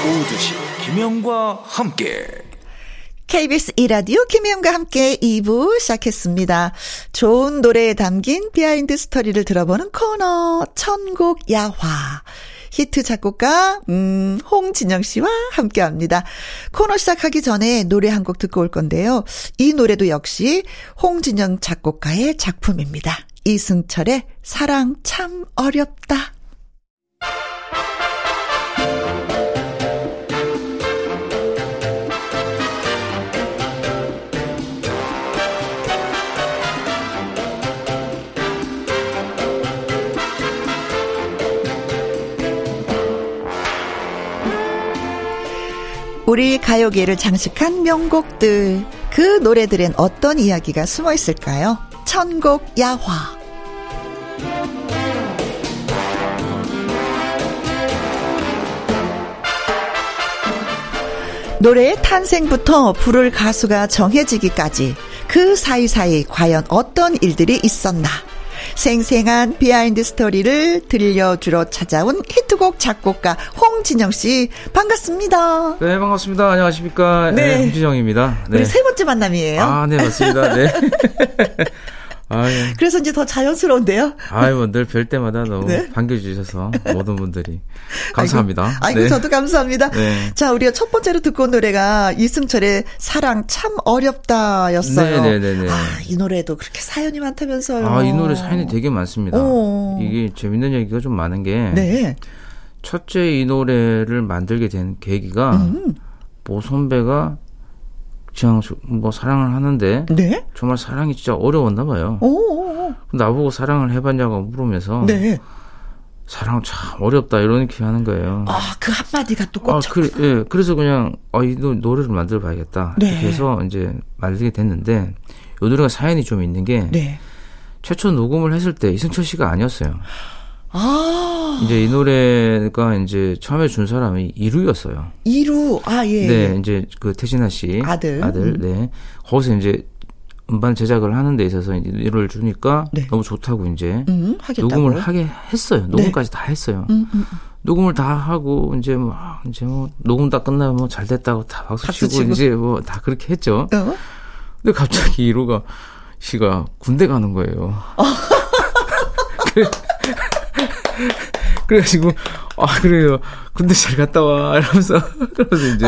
오두시 김혜영과 함께 KBS 이라디오 김혜영과 함께 2부 시작했습니다. 좋은 노래에 담긴 behind story를 들어보는 코너 천곡 야화. 히트 작곡가 음 홍진영 씨와 함께 합니다. 코너 시작하기 전에 노래 한 곡 듣고 올 건데요. 이 노래도 역시 홍진영 작곡가의 작품입니다. 이승철의 사랑 참 어렵다. 우리 가요계를 장식한 명곡들. 그 노래들엔 어떤 이야기가 숨어 있을까요? 천곡 야화. 노래의 탄생부터 부를 가수가 정해지기까지 그 사이사이 과연 어떤 일들이 있었나. 생생한 behind story를 들려주러 찾아온 히트곡 작곡가 홍진영 씨 반갑습니다. 네 반갑습니다. 안녕하십니까. 네, 네 홍진영입니다. 네. 우리 세 번째 만남이에요. 아, 네 맞습니다. 네. 아, 예. 그래서 이제 더 자연스러운데요. 아유, 늘뵐 때마다 너무 네? 반겨주셔서 모든 분들이 감사합니다. 아이고, 아이고 네. 저도 감사합니다. 네. 자, 우리가 첫 번째로 듣고 온 노래가 이승철의 사랑 참 어렵다였어요. 네네네. 네, 네, 아, 이 노래도 그렇게 사연이 많다면서요. 아, 이 노래 사연이 되게 많습니다. 오. 이게 재밌는 얘기가 좀 많은 게 네. 첫째 이 노래를 만들게 된 계기가 음. 모 선배가 그냥 뭐 사랑을 하는데 네? 정말 사랑이 진짜 어려웠나 봐요. 오. 나보고 사랑을 해봤냐고 물으면서 네. 사랑 참 어렵다 이런 얘기 하는 거예요. 아, 그 한마디가 또 꼭. 아, 그, 예. 그래서 그냥, 아, 이 노래를 만들어 봐야겠다. 네. 이렇게 해서 이제 만들게 됐는데, 이 노래가 사연이 좀 있는 게, 네. 최초 녹음을 했을 때 이승철 씨가 아니었어요. 아. 이제 이 노래가 이제 처음에 준 사람이 이루였어요. 이루, 아, 예. 네, 이제 그 태진아 씨. 아들. 아들, 네. 거기서 이제 음반 제작을 하는 데 있어서 이제 이를 주니까 네. 너무 좋다고 이제 음, 녹음을 하게 했어요. 네. 녹음까지 네. 다 했어요. 음, 음, 음, 녹음을 다 하고 이제 뭐 이제 뭐 녹음 다 끝나면 뭐 잘 됐다고 다 박수, 박수 치고, 치고, 이제 뭐 다 그렇게 했죠. 어? 근데 갑자기 이루가 씨가 군대 가는 거예요. 어. 그래가지고 아 그래요 군대 잘 갔다 와 이러면서 그래서 이제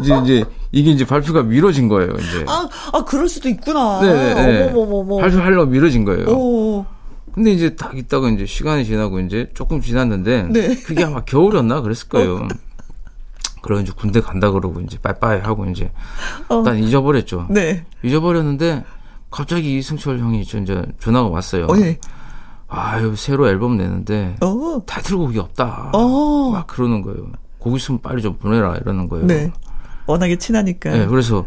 이제 이제 이게 이제 발표가 미뤄진 거예요 이제 아, 아 그럴 수도 있구나 네네 네. 어머머머 발표하려고 미뤄진 거예요 오. 근데 이제 딱 있다가 이제 시간이 지나고 이제 조금 지났는데 네. 그게 아마 겨울이었나 그랬을 거예요 어. 그럼 이제 군대 간다 그러고 이제 빠이빠이 하고 이제 어. 일단 잊어버렸죠 네 잊어버렸는데 갑자기 이승철 형이 이제 전화가 왔어요 어, 예. 아유 새로 앨범 내는데 어. 타이틀곡이 없다. 어. 막 그러는 거예요. 곡 있으면 빨리 좀 보내라 이러는 거예요. 네. 워낙에 친하니까. 네, 그래서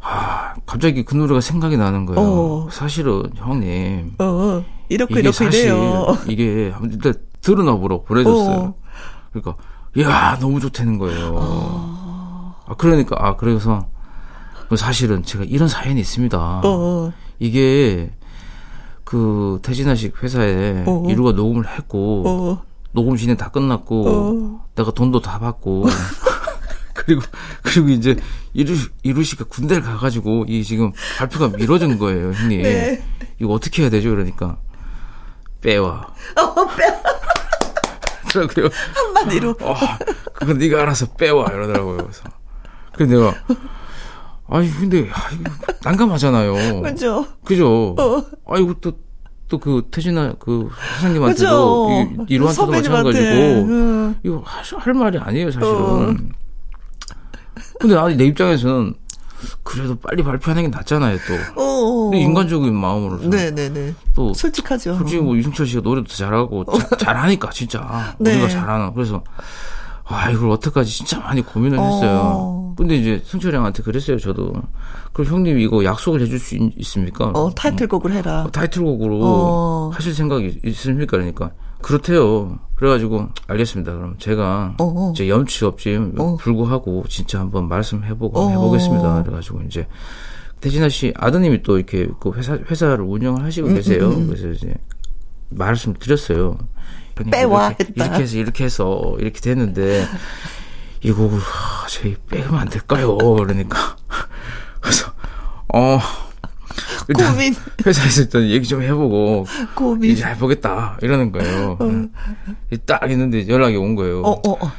아 갑자기 그 노래가 생각이 나는 거예요. 어. 사실은 형님. 어. 이렇게 이게 이렇게 이래요. 이게 일단 들어나 보러 보내줬어요. 어. 그러니까 야 너무 좋다는 거예요. 어. 아 그러니까 아 그래서 사실은 제가 이런 사연이 있습니다. 어. 이게 그 태진아식 회사에 어. 이루가 녹음을 했고 어. 녹음 진행 다 끝났고 어. 내가 돈도 다 받고 그리고 그리고 이제 이루 이루 씨가 군대를 가가지고 이 지금 발표가 미뤄진 거예요, 형님. 네. 이거 어떻게 해야 되죠? 그러니까 빼와. 어, 빼. 더라고요. 한마디로. 어, 그건 네가 알아서 빼와 이러더라고요. 그래서 그래서 내가 아니 근데 난감하잖아요. 그죠. 그죠. 어. 아이고 또 또 그 태진아 그 사장님한테도 이로한테도 마찬가지고 응. 이거 할, 할, 말이 아니에요 사실은. 어. 근데 아니 내 입장에서는 그래도 빨리 발표하는 게 낫잖아요 또. 어, 어. 인간적인 마음으로서. 네네네. 또 솔직하죠. 솔직히 뭐 이승철 씨가 노래도 잘하고 자, 잘하니까 진짜 네. 우리가 잘하는. 그래서 아, 이걸 어떡하지 진짜 많이 고민을 어. 했어요. 근데 이제 승철이 형한테 그랬어요, 저도. 그럼 형님 이거 약속을 해줄 수 있, 습니까 어, 타이틀곡을 해라. 어, 타이틀곡으로 어. 하실 생각이 있습니까? 그러니까. 그렇대요. 그래가지고, 알겠습니다. 그럼 제가, 어. 이제 염치 없이 어. 불구하고 진짜 한번 말씀해보고 어. 해보겠습니다. 그래가지고 이제, 대진아 씨 아드님이 또 이렇게 그 회사, 회사를 운영을 하시고 음, 계세요. 음, 음. 그래서 이제, 말씀드렸어요. 빼와 이렇게, 했다. 이렇게 해서 이렇게 해서 이렇게 됐는데 이 곡을 아, 저희 빼면 안 될까요? 그러니까 그래서 어 일단 고민. 회사에서 일단 얘기 좀 해보고 고민. 이제 해보겠다 이러는 거예요. 어. 딱 있는데 연락이 온 거예요. 어, 어, 어.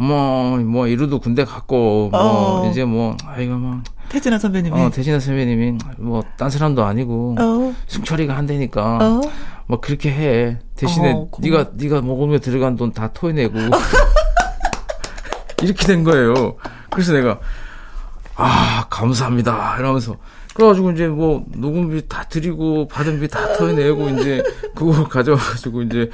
뭐, 뭐, 이루도 군대 갔고, 뭐, 어. 이제 뭐, 아이고, 뭐, 태진아 선배님이. 어, 태진아 선배님이 뭐 딴 사람도 아니고 어. 승철이가 어. 뭐 그렇게 해 대신에 어, 고마워. 네가 네가 먹으면 들어간 돈 다 토해내고 이렇게 된 거예요. 그래서 내가 아 감사합니다 이러면서 그래가지고 이제 뭐 녹음비 다 드리고 받은 비다 토해내고 이제 그거 가져와가지고 이제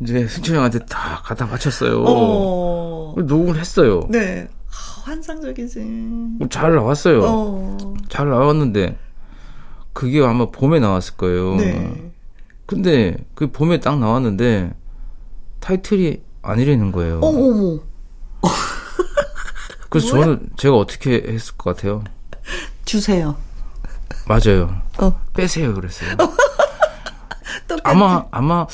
이제 승철 형한테 다 갖다 바쳤어요. 어. 녹음을 했어요. 네. 아, 환상적이지. 잘 나왔어요. 어. 잘 나왔는데 그게 아마 봄에 나왔을 거예요. 네. 근데 그 봄에 딱 나왔는데 타이틀이 아니라는 거예요. 어머, 어머. 그래서 저는 제가 어떻게 했을 것 같아요? 주세요. 맞아요. 어. 빼세요 그랬어요. 아마 아마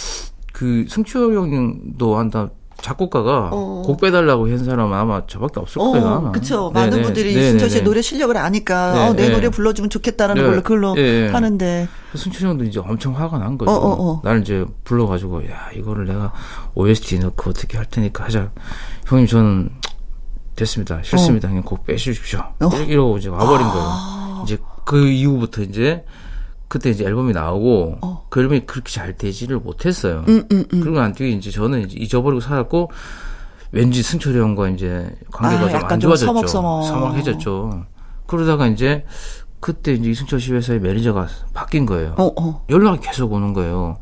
그 승철 형도 한다 작곡가가 어. 곡 빼달라고 한 사람은 아마 저밖에 없을 거예요. 어, 아마. 그쵸. 네, 많은 네. 분들이 네, 승철 네, 씨의 네. 노래 실력을 아니까, 네, 어, 내 네. 노래 불러주면 좋겠다라는 네. 걸로 그걸로. 하는데. 승철 형도 이제 엄청 화가 난 거죠. 어, 어, 어. 나를 이제 불러가지고, 야, 이거를 내가 OST 넣고 어떻게 할 테니까 하자. 형님, 저는 됐습니다. 싫습니다. 형님 곡 빼주십시오. 어. 이러고 이제 와버린 거예요. 이제 그 이후부터 이제, 그때 이제 앨범이 나오고, 어. 그 앨범이 그렇게 잘 되지를 못했어요. 음, 음, 음. 그리고 난 뒤에 이제 저는 이제 잊어버리고 살았고, 왠지 승철이 형과 이제 관계가 아, 좀 약간 안좀 좋아졌죠. 서먹서먹. 서먹해졌죠. 그러다가 이제, 그때 이제 이승철 씨 회사의 매니저가 바뀐 거예요. 어, 어. 연락이 계속 오는 거예요.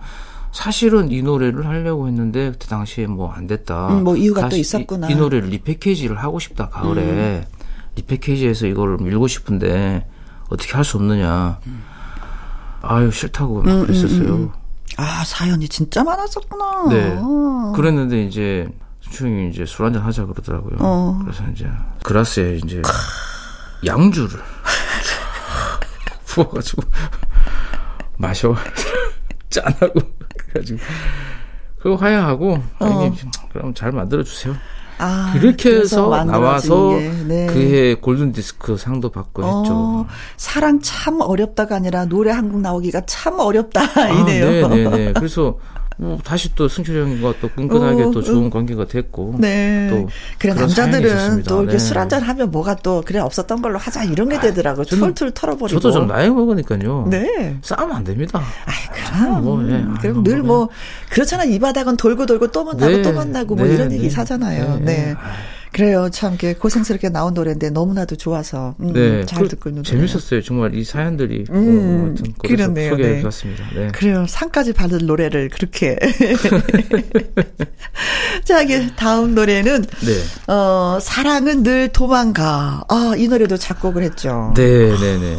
사실은 이 노래를 하려고 했는데 그때 당시에 뭐 안 됐다. 음, 뭐 이유가 또 있었구나. 이, 이 노래를 repackage를 하고 싶다 가을에 음. repackage해서 이거를 밀고 싶은데 어떻게 할 수 없느냐. 아유 싫다고 음, 막 그랬었어요. 아, 사연이 진짜 많았었구나. 네. 어. 그랬는데 이제 수영이 이제 술 한잔 하자 그러더라고요. 어. 그래서 이제 그라스에 이제 양주를 부어가지고 마셔 짠하고 그래가지고 그거 화해하고 형님 그럼 잘 만들어 주세요. 아, 그렇게 그래서 해서 나와서 게, 네. 그해 골든 디스크 상도 받고 어, 했죠. 사랑 참 어렵다가 아니라 노래 한 곡 나오기가 참 어렵다 아, 이네요. 네네 네. 그래서 뭐 다시 또 승철 형과 또 끈끈하게 어, 또 좋은 관계가 됐고. 네. 또 그래 남자들은. 또 이렇게 네. 술 한잔 하면 뭐가 또 그래 없었던 걸로 하자 이런 게 되더라고. 저는- 툴툴 털어버리고. 저도 좀 나이 먹으니까요. 네. 싸우면 안 됩니다. 아이 그럼. 뭐, 예. 그럼 늘 뭐, 뭐 그렇잖아 이 바닥은 돌고 돌고 또 만나고 네. 또 만나고 뭐 네, 이런 네. 얘기 사잖아요. 네, 네. 네. 그래요. 참 이렇게 고생스럽게 나온 노래인데 너무나도 좋아서 음, 네, 잘그 듣고 있는 노래. 재밌었어요. 정말 이 사연들이 음, 어, 하여튼 그래서 그렇네요. 소개해봤습니다. 네. 그래요. 상까지 받은 노래를 그렇게. 자, 이게 다음 노래는 네, 어, 사랑은 늘 도망가. 아, 이 노래도 작곡을 했죠. 네, 네, 네.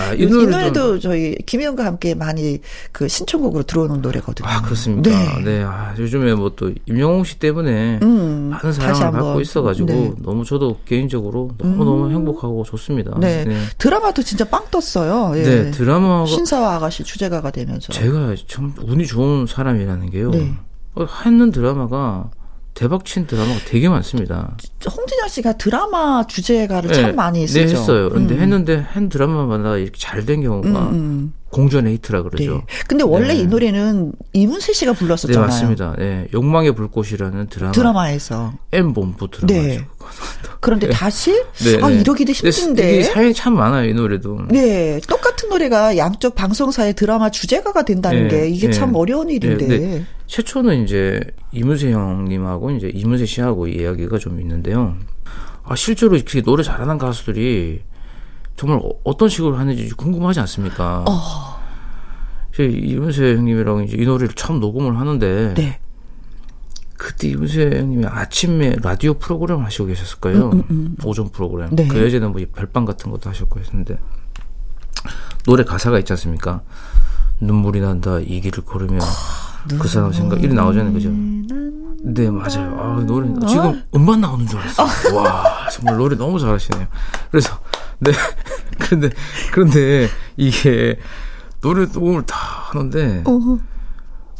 아, 이, 이 노래도 노래도 저희 김혜영과 함께 많이 그 신청곡으로 들어오는 노래거든요. 아 그렇습니까? 네. 네. 아, 요즘에 뭐 또 임영웅 씨 때문에 음, 많은 사랑을. 받고 있어가지고 네. 너무 저도 개인적으로 너무 너무 행복하고 좋습니다. 네. 드라마도 진짜 빵 떴어요. 예. 네, 드라마가 신사와 아가씨 주제가가 되면서. 제가 참 운이 좋은 사람이라는 게요. 네. 어, 했는 드라마가 대박 친 드라마가 되게 많습니다. 홍진영 씨가 드라마 주제가를 네, 참 많이 쓰죠. 네, 했어요. 그런데 음. 했는데 한 드라마마다 이렇게 잘 된 경우가 음, 음. 공전 에이트라 그러죠. 네. 근데 원래 네. 이 노래는 이문세 씨가 네, 불렀었잖아요. 맞습니다. 네, 욕망의 불꽃이라는 드라마. 드라마에서. M 본부 드라마죠. 네. 그런데 다시 네, 아 네. 이러기도 힘든데. 이게 사연이 참 많아요, 이 노래도. 네, 똑같은 노래가 양쪽 방송사의 드라마 주제가가 된다는 네, 게 이게 네. 참 어려운 일인데. 네, 네. 최초는 이제 이문세 형님하고 이제 이문세 씨하고 이야기가 좀 있는데요. 아, 실제로 이렇게 노래 잘하는 가수들이 정말 어- 어떤 식으로 하는지 궁금하지 않습니까? 어. 제 이문세 형님이랑 이제 이 노래를 처음 녹음을 하는데 네. 그때 이문세 형님이 아침에 라디오 프로그램 하시고 계셨을 거예요. 오전 프로그램. 네. 그 예전에 뭐 별밤 같은 것도 하셨고 했는데 노래 가사가 있지 않습니까? 눈물이 난다 이 길을 걸으면 그 사람 생각 이리 나오잖아요, 그죠? 네 맞아요. 아 노래 지금 음반 나오는 줄 알았어요. 와 정말 노래 너무 잘하시네요. 그래서 네 그런데 그런데 이게 노래 녹음을 다 하는데 뭐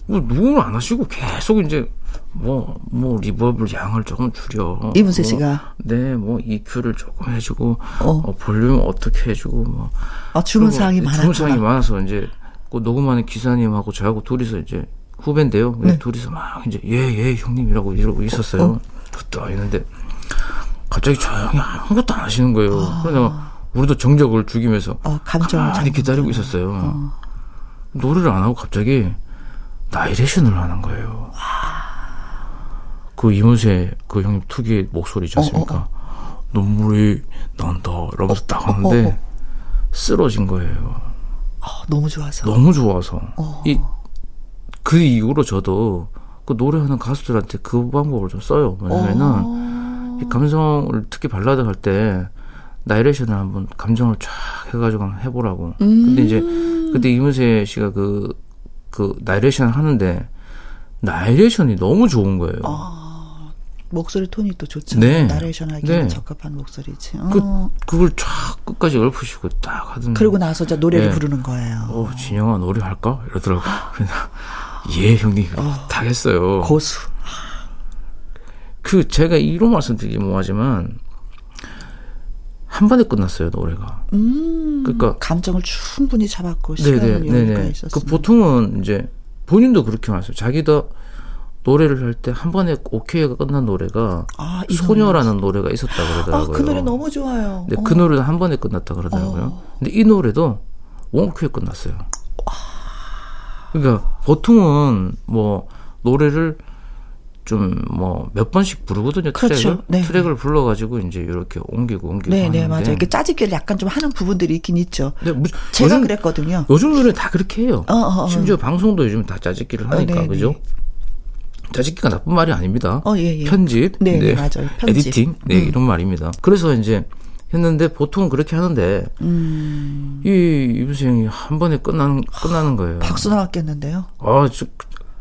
녹음을 안 하시고 계속 이제 뭐 뭐 리버블 양을 조금 줄여 이문세 뭐, 씨가. 네, 뭐 EQ를 조금 해주고 어. 어, 볼륨 어떻게 해주고 뭐 아, 주문 그리고 사항이 네, 많았구나. 주문 사항이 많아서 이제 그 녹음하는 기사님하고 저하고 둘이서 이제 후배인데요. 네. 둘이서 막 이제 예 예 형님이라고 이러고 있었어요. 그때 있는데 갑자기 조용히 아무것도 안 하시는 거예요. 아. 그래서 내가 우리도 정적을 죽이면서 어, 감정을 잡는 기다리고. 있었어요. 노래를 안 하고 갑자기 나이레이션을 하는 거예요. 그 이문세 그 형님 특유의 목소리 있지 않습니까? 눈물이 난다 이러면서 딱 하는데 어, 어. 쓰러진 거예요. 어, 너무 좋아서. 너무 좋아서 어. 이그 이후로 저도 그 노래하는 가수들한테 그 방법을 좀 써요. 왜냐면은 어. 이 감성을 특히 발라드 할 때 나레이션을 한번 감정을 쫙 해가지고 한번 해보라고. 근데 이제 그때 이문세 씨가 그, 그 나레이션 하는데 나레이션이 너무 좋은 거예요. 목소리 톤이 또 좋죠. 네. 나레이션 하기에 네. 적합한 목소리지. 그, 어. 그걸 쫙 끝까지 읊으시고 딱 하던. 그러고 나서 이제 노래를 네. 부르는 거예요. 어, 진영아 노래 할까? 이러더라고. 그냥 예 형님 다 했어요. 고수. 그 제가 이런 말씀드리기 뭐하지만 한 번에 끝났어요 노래가. 음. 그러니까 감정을 충분히 잡았고 시간을 여유가. 있었어. 그 보통은 이제 본인도 그렇게 말했어요. 자기도 노래를 할 때 한 번에 오케이가 끝난 노래가 아, 이 소녀라는 노래가 있었다 아, 그러더라고요. 그 노래 너무 좋아요. 근데 어. 그 노래도 한 번에 끝났다 그러더라고요. 어. 근데 이 노래도 원오케이 끝났어요. 그러니까 보통은 뭐 노래를 좀 뭐 몇 번씩 부르거든요. 그렇죠. 트랙을 네. 트랙을 불러가지고 이제 이렇게 옮기고 옮기고 네, 하는데. 네, 맞아요. 이렇게 짜집기를 약간 좀 하는 부분들이 있긴 있죠. 근데 무- 제가 요즘, 그랬거든요. 요즘 노래 다 그렇게 해요. 어, 어, 어. 심지어 방송도 요즘 다 짜집기를 하니까 네, 네. 그죠? 짜집기가 나쁜 말이 아닙니다. 어, 예, 예. 편집, 네, 네, 맞아요. 편집. 에디팅, 네 음. 이런 말입니다. 그래서 이제 했는데 보통은 그렇게 하는데 음. 이 이부수 형이 한 번에 끝나는 끝나는 거예요. 박수 나왔겠는데요. 아, 저,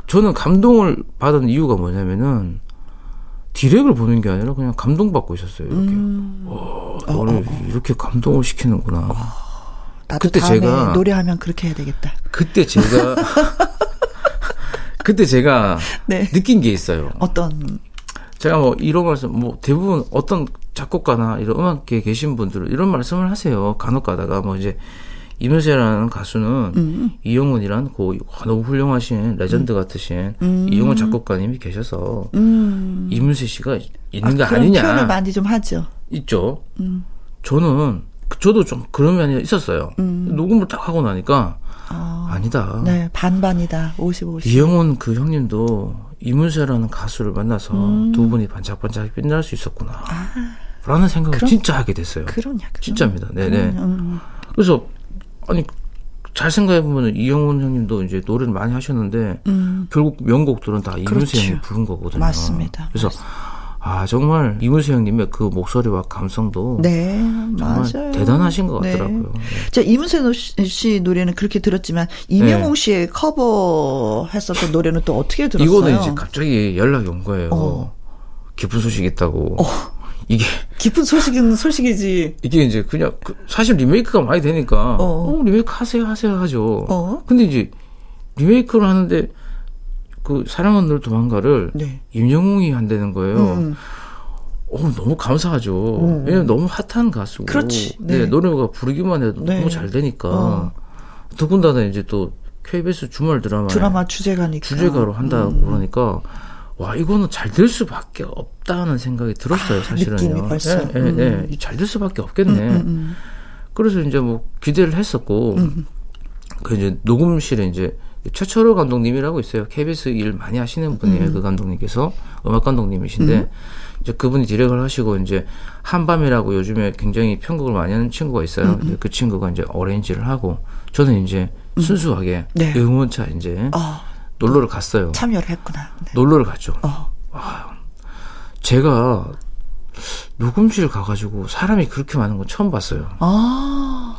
저는 감동을 받은 이유가 뭐냐면은 디렉을 보는 게 아니라 그냥 감동받고 있었어요. 이렇게. 음. 와, 너를 이렇게 감동을 시키는구나. 나도 그때 제가- 노래하면 그렇게 해야 되겠다. 그때 제가 그때 제가 네. 느낀 게 있어요. 어떤 제가 뭐 이런 말씀 뭐 대부분 어떤 작곡가나 이런 음악계에 계신 분들은 이런 말씀을 하세요. 간혹 가다가 뭐 이제 이문세라는 가수는 음. 이영훈이란 고 너무 훌륭하신 레전드 같으신 이영훈 작곡가님이 계셔서 음. 이문세 씨가 있는 거 그런 아니냐 표현을 많이 좀 하죠. 있죠. 음. 저는 저도 좀 그런 면이 있었어요. 녹음을 딱 하고 나니까 아니다. 음. 네, 반반이다. 50, 50. 이영훈 그 형님도 이문세라는 가수를 만나서 음. 두 분이 반짝반짝 빛날 수 있었구나. 라는 생각을 아. 그럼- 진짜 하게 됐어요. 그러냐, 그럼. 진짜입니다. 네네. 음. 그래서, 아니, 잘 생각해 보면 이영훈 형님도 이제 노래를 많이 하셨는데, 결국 명곡들은 다 이문세 음. 그렇죠. 형이 부른 거거든요. 맞습니다. 그래서, 아, 정말 이문세 형님의 그 목소리와 감성도 네, 정말 맞아요. 대단하신 것 네. 같더라고요. 네. 저 이문세 노- 씨 노래는 그렇게 들었지만 임영웅 씨의 커버 했었던 노래는 또 어떻게 들었어요? 이거는 이제 갑자기 연락이 온 거예요. 어. 기쁜 소식 있다고. 이게 기쁜 소식은 소식이지. 이게 이제 그냥 그 사실 리메이크가 많이 되니까 어. 어, 리메이크 하세요 하세요 하죠. 어. 근데 이제 리메이크를 하는데 그 사랑은 늘 도망가를 네. 임영웅이 한다는 거예요. 음. 어, 너무 감사하죠. 왜냐면 너무 핫한 가수고. 그렇지. 네. 네. 노래가 부르기만 해도 네. 너무 잘 되니까. 어. 더군다나 이제 또 KBS 주말 드라마 드라마 주제가니까. 주제가로 한다고 음. 그러니까 와 이거는 잘 될 수밖에 없다는 생각이 들었어요 사실은요. 아, 느낌이 벌써. 예, 예, 예. 잘될 수밖에 없겠네. 음, 그래서 이제 뭐 기대를 했었고 그 이제 녹음실에 이제 최철호 감독님이라고 있어요. KBS 일 많이 하시는 분이에요. 그 감독님께서 음악 감독님이신데 이제 그분이 디렉을 하시고 이제 한밤이라고 요즘에 굉장히 편곡을 많이 하는 친구가 있어요. 그 친구가 이제 어레인지를 하고 저는 이제 순수하게 네. 응원차 이제 어, 놀러를 갔어요. 참여를 했구나. 네. 놀러를 갔죠. 어. 제가 녹음실 가가지고 사람이 그렇게 많은 건 처음 봤어요. 아,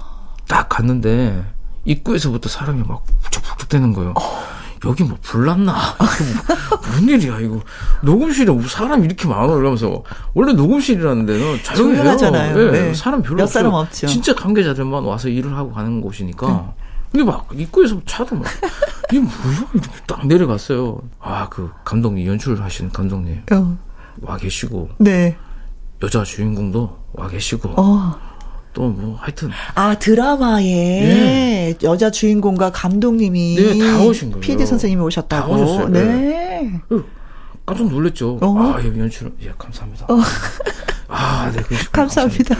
딱 갔는데 입구에서부터 사람이 막 북적북적대는 거예요. 여기 뭐 불났나? 뭐, 뭔 일이야 이거 녹음실에 뭐 사람 이렇게 많아 이러면서 원래 녹음실이라는 데는 조용해요. 조용하잖아요. 예, 네. 사람 별로 몇 없어요. 사람 없죠. 네. 진짜 관계자들만 와서 일을 하고 가는 곳이니까. 근데 막 입구에서 차도 막 이게 뭐야 이렇게 딱 내려갔어요. 아 그 감독님 연출을 하시는 감독님 어, 와 계시고 네. 여자 주인공도 와 계시고 어. 또뭐 하여튼 아 드라마에 여자 주인공과 감독님이 네, 다 오신 거예요. PD 선생님이 오셨다고. 다 오셨어요. 네. 깜짝 놀랐죠. 어. 아, 예, 연출, 예, 감사합니다. 아, 네, 그, 감사합니다.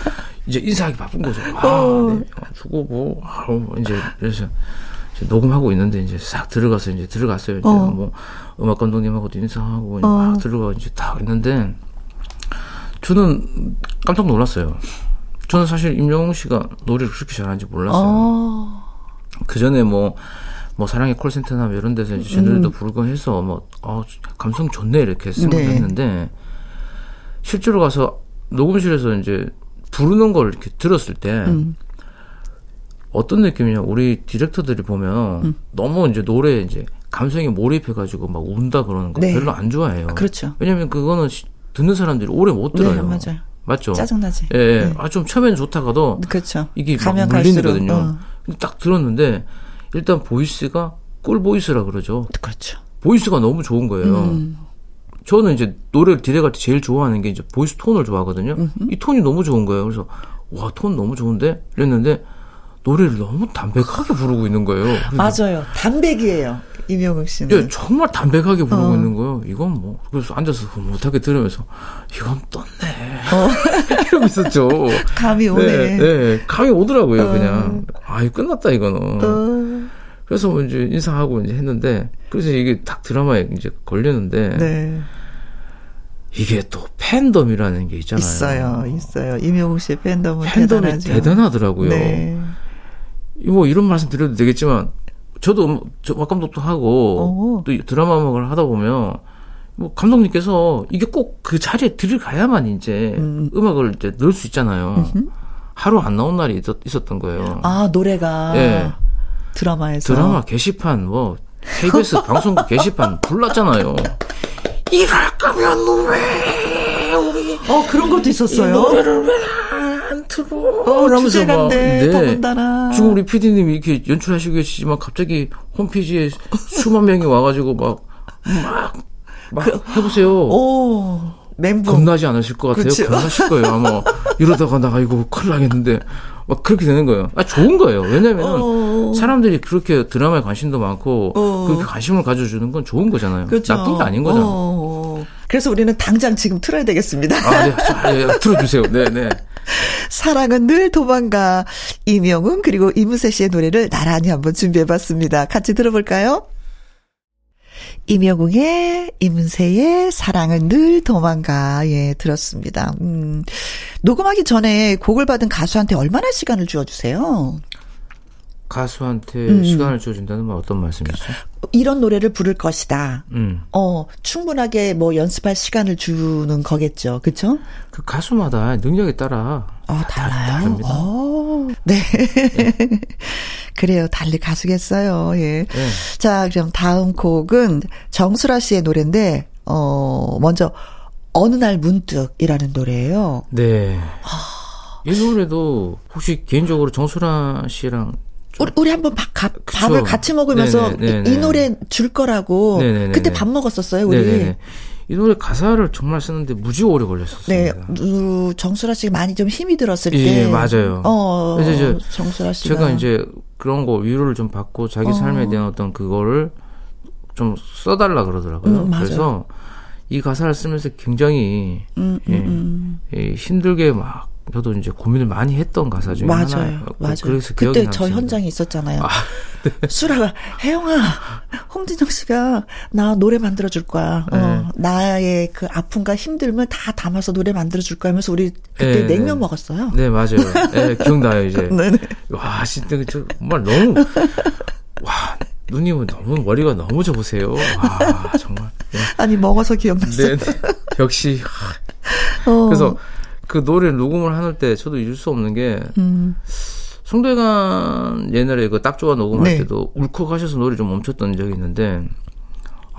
이제 인사하기 바쁜 거죠. 아, 네, 주고 뭐 아우, 이제 그래서 이제 녹음하고 있는데 이제 싹 들어가서 이제 들어갔어요. 이제 어. 뭐 음악 감독님하고도 인사하고 이제 막 들어가 이제 딱 있는데 저는 깜짝 놀랐어요. 저는 사실 임영웅 씨가 노래를 그렇게 잘하는지 몰랐어요. 어. 그 전에 뭐, 뭐, 사랑의 콜센터나 뭐 이런 데서 이제 제 노래도 부르고 해서 뭐, 어, 감성 좋네, 이렇게 생각했는데, 실제로 가서 녹음실에서 이제 부르는 걸 이렇게 들었을 때, 어떤 느낌이냐, 우리 디렉터들이 보면 너무 이제 노래에 이제 감성에 몰입해가지고 막 운다 그러는 거 네. 별로 안 좋아해요. 그렇죠. 왜냐면 그거는 시- 듣는 사람들이 오래 못 네, 들어요. 맞아요. 맞죠? 짜증나지. 예, 예. 네. 아, 좀 처음에는 좋다가도 그렇죠. 이게 막 물리거든요. 어. 근데 딱 들었는데 일단 voice가 꿀 voice라 그러죠. 그렇죠. voice가 너무 좋은 거예요. 음. 저는 이제 노래를 direct할 때 제일 좋아하는 게 이제 voice 톤을 좋아하거든요. 이 톤이 너무 좋은 거예요. 그래서 와 톤 너무 좋은데 이랬는데 노래를 너무 담백하게 부르고 있는 거예요. 맞아요. 담백이에요. 임영웅 씨는. 예, 정말 담백하게 부르고 어. 있는 거예요. 이건 뭐 그래서 앉아서 흐뭇하게 들으면서 이건 떴네. 이러고 있었죠. 감이 오네. 네, 네. 감이 오더라고요, 어. 그냥. 아, 이 끝났다, 이거는. 어. 그래서 뭐 이제 인사하고 이제 했는데, 그래서 이게 딱 드라마에 이제 걸렸는데, 네. 이게 또 팬덤이라는 게 있잖아요. 있어요. 있어요. 이명웅 씨의 팬덤은 팬덤이 대단하죠. 대단하더라고요. 네. 뭐 이런 말씀 드려도 되겠지만, 저도 음- 저 음악 감독도 하고, 어. 또이 드라마 음악을 하다 보면, 뭐 감독님께서 이게 꼭 그 자리에 들어가야만 이제 음. 악을 이제 넣을 수 있잖아요. 하루 안 나온 날이 있었, 있었 던 거예요. 아, 노래가 예. 드라마에서 드라마 게시판 뭐 KBS 방송국 게시판 불났잖아요. 이럴 거면 왜 우리 어, 그런 것도 이 있었어요. 노래를 왜 안 틀어? 어, 이러면서 막, 더군다나. 지금 우리 PD님이 이렇게 연출하시고 계시지만 갑자기 홈페이지에 수만 명이 와가지고 막 막막 해보세요. 오, 멘붕. 겁나지 않으실 것 같아요. 그치? 겁나실 거예요. 아마 이러다가 나 이거 큰일 나겠는데 막 그렇게 되는 거예요. 아 좋은 거예요. 왜냐면은 어. 사람들이 그렇게 드라마에 관심도 많고 어. 그렇게 관심을 가져주는 건 좋은 거잖아요. 그렇죠. 나쁜 게 아닌 거잖아요. 어. 그래서 우리는 당장 지금 틀어야 되겠습니다. 아, 네. 자, 예, 틀어주세요. 네, 네. 사랑은 늘 도망가. 이명웅 그리고 이문세 씨의 노래를 나란히 한번 준비해봤습니다. 같이 들어볼까요? 이명웅의 이문세의 사랑은 늘 도망가 예 들었습니다. 음, 녹음하기 전에 곡을 받은 가수한테 얼마나 시간을 주어주세요? 가수한테 음. 시간을 줘준다는 건 어떤 말씀이시죠? 이런 노래를 부를 것이다. 음. 어 충분하게 뭐 연습할 시간을 주는 거겠죠, 그렇죠? 그 가수마다 능력에 따라 아, 다 달라요? 다릅니다. 어, 네. 그래요. 달리 가수겠어요. 예. 네. 자, 그럼 다음 곡은 정수라 씨의 노래인데, 어, 먼저, 어느 날 문득이라는 노래예요. 네. 아. 이 노래도 혹시 개인적으로 정수라 씨랑 좀 우리, 우리 한번 밥, 가-. 밥을 같이 먹으면서 네네, 이- 네네. 이 노래 줄 거라고 네네네네. 그때 밥 먹었었어요, 우리. 이 노래 가사를 정말 쓰는데 무지 오래 네, 걸렸었습니다. 우, 정수라 씨가 많이 좀 힘이 들었을 예, 때. 맞아요. 어, 그래서 이제 정수라 씨가. 제가 이제 그런 거 위로를 좀 받고 자기 어. 삶에 대한 어떤 그거를 좀 써달라 그러더라고요. 음, 맞아요. 그래서 이 가사를 쓰면서 굉장히 음, 음, 예, 음. 예, 힘들게 막 저도 이제 고민을 많이 했던 가사 중에 맞아요, 하나였고 맞아요. 그래서 그때 저 남습니다. 현장에 있었잖아요. 아, 수라가 혜영아, 홍진영 씨가 나 노래 만들어 줄 거야. 어, 네. 나의 그 아픔과 힘듦을 다 담아서 노래 만들어 줄 거야 하면서 우리 그때 네, 냉면 네. 먹었어요. 네 맞아요. 예, 기억나요 이제. 와 진짜 저 정말 너무 와 누님은 너무 머리가 너무 좋으세요. 와 정말. 네. 아니 먹어서 기억났어요. 네, 네. 역시 어. 그래서 그 노래 녹음을 하는 때 저도 잊을 수 없는 게 음, 송대관 옛날에 그 딱 좋아 녹음할 네. 때도 울컥하셔서 노래 좀 멈췄던 적이 있는데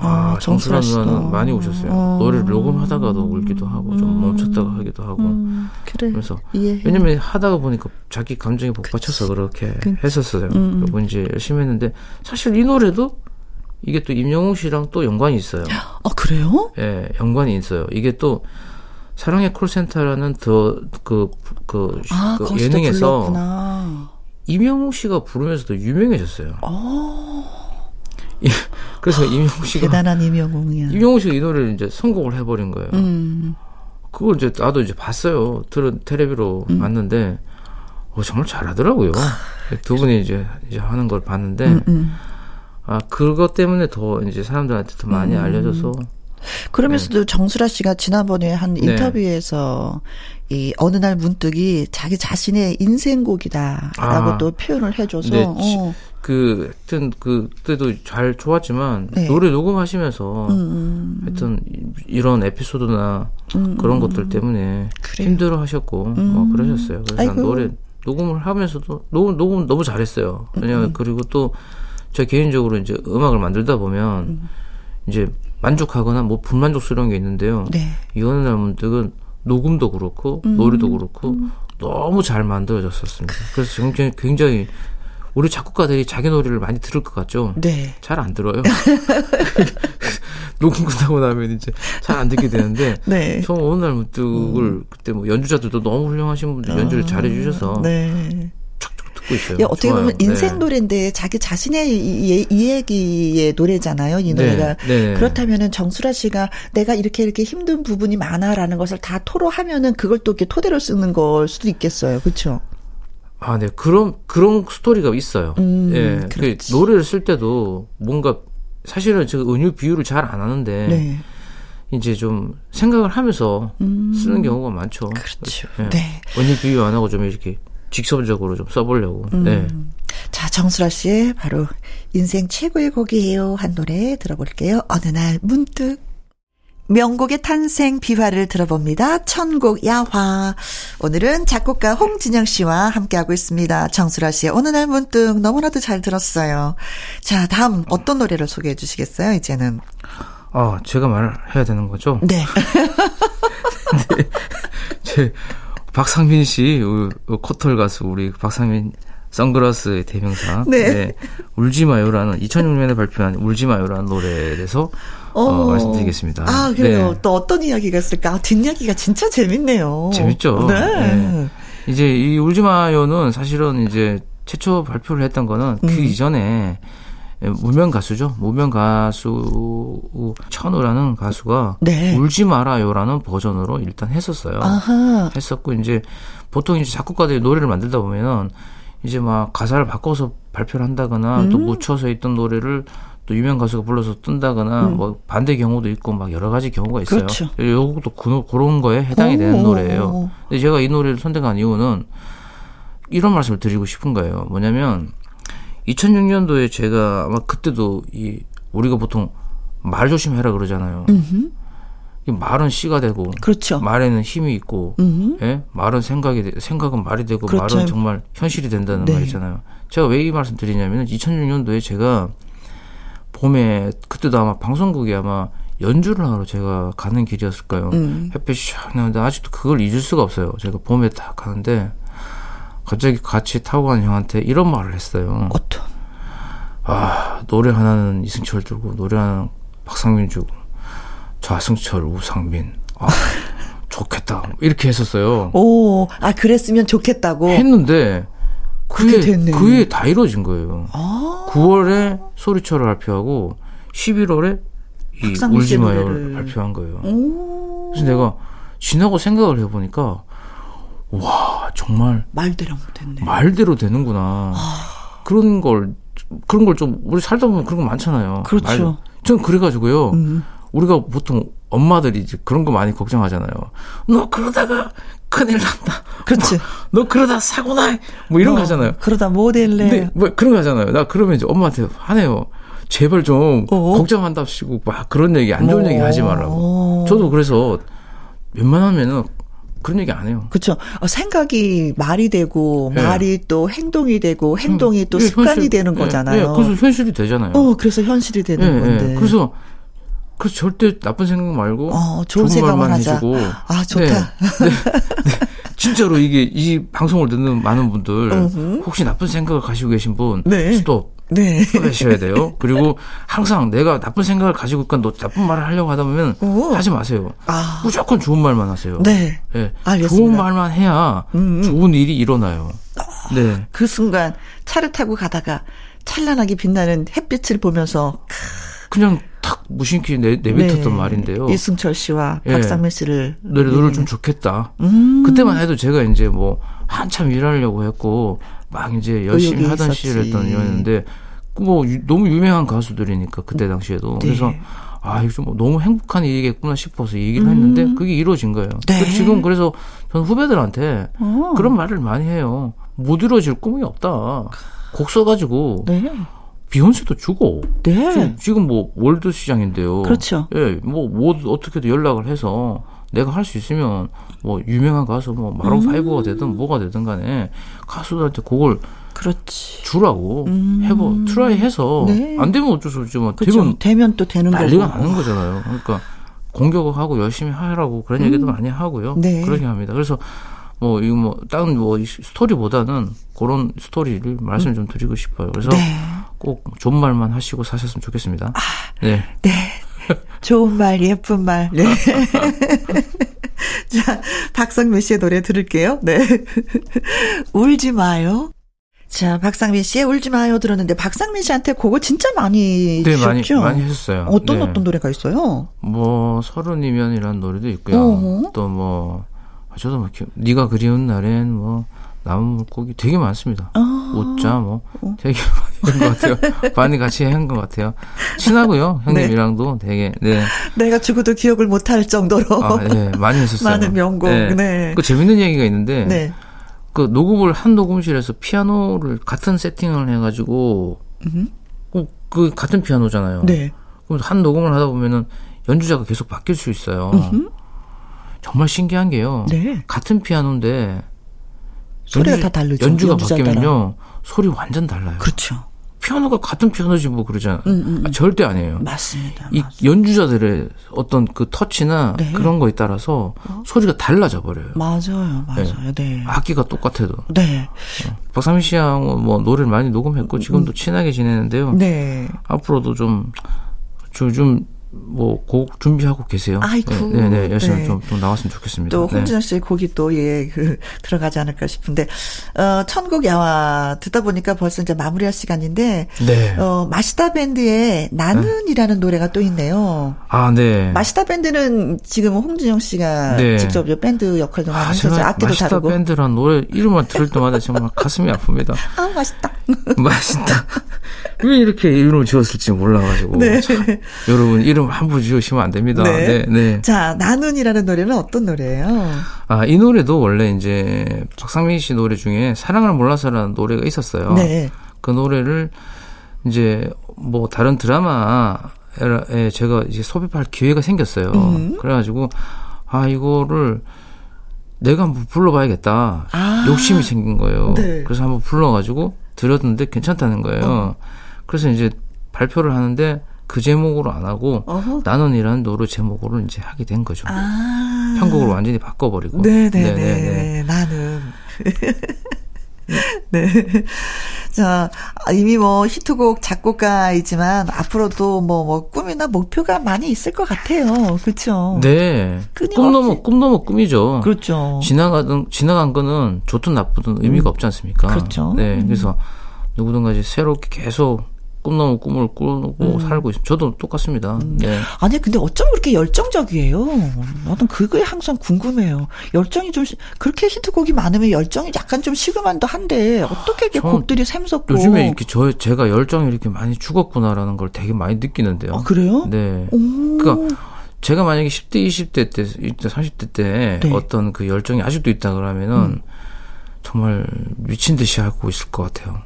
아, 아, 정수라 누나는. 많이 우셨어요. 어. 노래를 녹음하다가도 울기도 하고 좀 멈췄다가 하기도 하고 음, 그래. 그래서 예. 왜냐면 하다가 보니까 자기 감정에 복받쳐서 그렇게 했었어요. 음. 그리고 이제 열심히 했는데 사실 이 노래도 이게 또 임영웅 씨랑 또 연관이 있어요. 어 그래요? 예, 연관이 있어요. 이게 또 사랑의 콜센터라는 더그 그, 아 그 예능에서 불렀구나. 임영웅 씨가 부르면서도 유명해졌어요. 어 그래서 임영웅 씨가 대단한 임영웅이야. 임영웅 씨가 이 노래를 이제 선곡을 해버린 거예요. 음, 그걸 이제 나도 이제 봤어요. 들은 텔레비로 음. 봤는데 어, 정말 잘하더라고요. 두 분이 이제 이제 하는 걸 봤는데 음, 음. 아 그것 때문에 더 이제 사람들한테 더 많이 음. 알려져서 그러면서도 정수라 씨가 지난번에 한 네. 인터뷰에서 이 어느 날 문득이 자기 자신의 인생곡이다라고 아. 또 표현을 해줘서 네, 어. 그 하여튼 그때도 잘 좋았지만 네. 노래 녹음하시면서 음, 하여튼 이- 이런 에피소드나 그런 것들 때문에 그래요. 힘들어 하셨고 뭐 그러셨어요. 그래서. 노래 녹음을 하면서도 녹음 녹음 너무 잘했어요. 왜냐면 그리고 또 저 개인적으로 이제 음악을 만들다 보면 이제 만족하거나 뭐 불만족스러운 게 있는데요. 네. 이거는 날문득은 녹음도 그렇고 노래도 그렇고 너무 잘 만들어졌었습니다. 그래서 굉장히 굉장히 우리 작곡가들이 자기 노래를 많이 들을 것 같죠. 네. 잘 안 들어요. 녹음 끝나고 나면 이제 잘 안 듣게 되는데 네. 저 어느 날 문득을 그때 뭐 연주자들도 너무 훌륭하신 분들 연주를 잘해 주셔서 네. 듣고 있어요. 야, 어떻게 좋아요. 보면 인생 네. 노래인데 자기 자신의 이, 이, 이 얘기의 노래잖아요. 이 노래가. 네. 그렇다면은 정수라 씨가 내가 이렇게 이렇게 힘든 부분이 많아라는 것을 다 토로하면은 그걸 또 이렇게 토대로 쓰는 걸 수도 있겠어요. 그렇죠? 아, 네. 그런, 그런 스토리가 있어요. 음, 예. 그. 노래를 쓸 때도 뭔가 사실은 제가 은유 비유를 잘 안 하는데 네. 이제 좀 생각을 하면서 쓰는 경우가 많죠. 음. 그렇죠. 예. 네. 은유 비유 안 하고 좀 이렇게 직접적으로 좀 써보려고. 네. 자, 정수라 씨의 바로 인생 최고의 곡이에요 한 노래 들어볼게요. 어느 날 문득 명곡의 탄생 비화를 들어봅니다. 천곡 야화. 오늘은 작곡가 홍진영 씨와 함께하고 있습니다. 정수라 씨의 어느 날 문득 너무나도 잘 들었어요. 자, 다음 어떤 노래를 소개해 주시겠어요, 이제는? 아, 제가 말해야 되는 거죠? 네. 제 박상민 씨, 코털 가수 우리 박상민 선글라스의 대명사. 네. 울지 마요라는 2006년에 발표한 울지 마요라는 노래에 대해서 어, 말씀드리겠습니다. 아, 그래요. 네. 또 어떤 이야기가 있을까? 아, 뒷이야기가 진짜 재밌네요. 재밌죠. 네. 네. 이제 이 울지 마요는 사실은 이제 최초 발표를 했던 거는 그 음. 이전에 무명 가수죠. 무명 가수 천우라는 가수가 네. 울지 말아요라는 버전으로 일단 했었어요. 아하. 했었고 이제 보통 이제 작곡가들이 노래를 만들다 보면은 이제 막 가사를 바꿔서 발표를 한다거나 또 음. 묻혀서 있던 노래를 또 유명 가수가 불러서 뜬다거나 뭐 반대 경우도 있고 막 여러 가지 경우가 있어요. 음. 그렇죠. 요것도 그, 그런 거에 해당이 되는 오. 노래예요. 근데 제가 이 노래를 선택한 이유는 이런 말씀을 드리고 싶은 거예요. 뭐냐면 2006년도에 제가 아마 그때도 이 우리가 보통 말 조심해라 그러잖아요. 이 말은 씨가 되고 그렇죠. 말에는 힘이 있고 음흠. 예? 말은 생각이 돼- 생각은 말이 되고 그렇죠. 말은 정말 현실이 된다는 네. 말이잖아요. 제가 왜 이 말씀 드리냐면은 2006년도에 제가 봄에 그때도 아마 방송국에 아마 연주를 하러 제가 가는 길이었을까요? 음. 햇빛이 샥 나는데 아직도 그걸 잊을 수가 없어요. 제가 봄에 딱 가는데 갑자기 같이 타고 가는 형한테 이런 말을 했어요. 어떤? 아 노래 하나는 이승철 주고 노래 하나는 박상민 주고 좌승철 우상민 아 좋겠다 이렇게 했었어요. 오, 아, 그랬으면 좋겠다고. 했는데 그게 됐네. 그게 다 이루어진 거예요. 아. 9월에 소리처를 발표하고 11월에 이 울지마요를. 발표한 거예요. 오. 그래서 내가 지나고 생각을 해보니까 와 정말 말대로 못했네. 말대로 되는구나. 그런 걸 그런 걸 좀 우리 살다 보면 그런 거 많잖아요. 그렇죠. 말- 전 그래가지고요. 음. 우리가 보통 엄마들이 이제 그런 거 많이 걱정하잖아요. 너 그러다가 큰일 난다. 그렇지. 너 그러다 사고 나. 뭐 이런 거 어, 하잖아요. 그러다 못 할래. 근데 뭐 그런 거 하잖아요. 나 그러면 이제 엄마한테 화내요. 제발 좀 어? 걱정한답시고 막 그런 얘기 안 좋은 어. 얘기 하지 말라고. 저도 그래서 웬만하면은 그런 얘기 안 해요. 그렇죠. 어, 생각이 말이 되고 네. 말이 또 행동이 되고 행동이 또 예, 습관이 현실- 되는 예, 거잖아요. 예, 그래서 현실이 되잖아요. 어, 그래서 현실이 되는 예, 건데. 예. 그래서 그래서 절대 나쁜 생각 말고 어, 좋은 생각만 말만 하자. 해주고 아, 좋다. 네, 네, 네. 진짜로 이게 이 방송을 듣는 많은 분들 혹시 나쁜 생각을 가지고 계신 분 네. 스톱 네. 하셔야 돼요. 그리고 항상 내가 나쁜 생각을 가지고 있건 너 나쁜 말을 하려고 하다 보면 오. 하지 마세요. 아. 무조건 좋은 말만 하세요. 네. 예, 알겠습니다. 좋은 말만 해야 음, 음. 좋은 일이 일어나요. 네. 그 순간 차를 타고 가다가 찬란하게 빛나는 햇빛을 보면서 그냥 탁 무심히 내, 내뱉었던 말인데요. 이승철 씨와 예. 박상민 씨를 노래 노래 예. 좀 좋겠다. 음. 그때만 해도 제가 이제 뭐 한참 일하려고 했고 막 이제 열심히 의욕이 하던 있었지. 시절이었던 이었는데 뭐 유- 너무 유명한 가수들이니까 그때 당시에도 네. 그래서 아 이거 좀 너무 행복한 일이겠구나 싶어서 얘기를 했는데 그게 이루어진 거예요. 음. 네. 그 지금 그래서 저는 후배들한테 어. 그런 말을 많이 해요. 못 이루어질 꿈이 없다. 곡 써가지고 네. 비욘세도 주고 네. 지금, 지금 뭐 world 시장인데요. 그렇죠. 예, 뭐, 뭐 어떻게든 연락을 해서 내가 할 수 있으면 뭐 유명한 가수 뭐 Maroon 음. Five가 되든 뭐가 되든 간에 가수들한테 곡을 그렇지. 주라고 해보 try 해서 음. 네. 안 되면 어쩔 수 없지만. 되면 되면 또 되는 난리가 거고. 나는 거잖아요. 그러니까 공격하고 열심히 하라고 그런 얘기도 많이 하고요. 음. 네. 그렇게 합니다. 그래서 뭐 이거 뭐딴뭐 스토리보다는 그런 스토리를 말씀 좀 드리고 싶어요. 그래서 네. 꼭 좋은 말만 하시고 사셨으면 좋겠습니다. 네. 네. 좋은 말, 예쁜 말. 네. 자, 박성민 씨의 노래 들을게요. 네. 울지 마요. 자, 박상민 씨의 울지 마요 들었는데 박상민 씨한테 그거 진짜 많이 네, 많이 주셨죠? 많이 했어요. 어떤 네. 어떤 노래가 있어요? 뭐 서른이면이라는 노래도 있고요. 어허. 또뭐 저도 뭐 기- 네가 그리운 날엔 뭐 나무 물고기 되게 많습니다. 아. 웃자 뭐 되게 많 이한것 같아요. 많이 같이 한 것 같아요. 친하고요 형님이랑도 되게 네, 내가 죽어도 기억을 못할 정도로 아, 네 많이 했었어요. 많은 명곡. 네. 그 재밌는 얘기가 있는데 네. 그 녹음을 한 녹음실에서 피아노를 같은 세팅을 해가지고 어, 그 같은 피아노잖아요. 네. 그럼 한 녹음을 하다 보면은 연주자가 계속 바뀔 수 있어요. 정말 신기한 게요. 네. 같은 피아노인데 소리가 연주- 다 다르죠. 연주가 바뀌면요 소리 완전 달라요. 그렇죠. 피아노가 같은 피아노지 뭐 그러잖아요. 음, 아, 절대 아니에요. 맞습니다. 이 연주자들의 어떤 그 터치나 네. 그런 거에 따라서 소리가 달라져 버려요. 맞아요. 맞아요. 네. 악기가 똑같아도. 네. 박상민 씨하고 뭐 노래를 많이 녹음했고 지금도 친하게 지내는데요. 음. 네. 앞으로도 좀, 좀, 뭐, 곡 준비하고 계세요. 아이고, 네, 네, 네. 열심히 네. 좀, 좀 나왔으면 좋겠습니다. 또 네. 홍진영 씨의 곡이 또 예, 그 들어가지 않을까 싶은데 어 천국 야화 듣다 보니까 벌써 이제 마무리할 시간인데 네. 어 마시다 밴드의 나는이라는 노래가 또 있네요. 아, 네. 마시다 밴드는 지금 홍진영 씨가 네. 직접 이 밴드 역할도 많이 아, 하셔서 악기도 마시다 다루고. 밴드란 노래 이름만 들을 때마다 정말 가슴이 아픕니다. 아 맛있다. 맛있다. 왜 이렇게 이름을 지었을지 몰라가지고. 네. 참, 여러분, 이름 함부로 지으시면 안 됩니다. 네, 네. 자 나는이라는 노래는 어떤 노래예요? 아, 이 노래도 원래 이제 박상민 씨 노래 중에 사랑을 몰라서라는 노래가 있었어요. 네. 그 노래를 이제 뭐 다른 드라마에 제가 이제 섭입할 기회가 생겼어요. 음. 그래가지고 아 이거를 내가 한번 불러봐야겠다. 아. 욕심이 생긴 거예요. 네. 그래서 한번 불러가지고 들었는데 괜찮다는 거예요. 어. 그래서 이제 발표를 하는데 그 제목으로 안 하고 어허. 나는이라는 노래 제목으로 이제 하게 된 거죠. 아. 편곡을 완전히 바꿔버리고. 네네네. 네네네. 나는. 네. 자, 이미 뭐 히트곡 작곡가이지만 앞으로도 뭐, 뭐 꿈이나 목표가 많이 있을 것 같아요. 그렇죠? 네. 꿈 넘어 꿈 넘어 꿈이죠. 그렇죠. 지나가든 지나간 거는 좋든 나쁘든 의미가 없지 않습니까? 그렇죠. 네, 그래서 누구든가 이제 새롭게 계속 꿈 넘어 꿈을 꾸고 음. 살고 있습니다. 저도 똑같습니다. 네. 아니, 근데 어쩜 그렇게 열정적이에요? 나는 그거에 항상 궁금해요. 열정이 좀, 시- 그렇게 히트곡이 많으면 열정이 약간 좀 시그만도 한데, 어떻게 이렇게 전 곡들이 샘솟고. 요즘에 이렇게 저 제가 열정이 이렇게 많이 죽었구나라는 걸 되게 많이 느끼는데요. 아, 그래요? 네. 오. 그러니까 제가 만약에 10대, 20대 때, 20대, 30대 때 네. 어떤 그 열정이 아직도 있다 그러면은 정말 미친 듯이 하고 있을 것 같아요.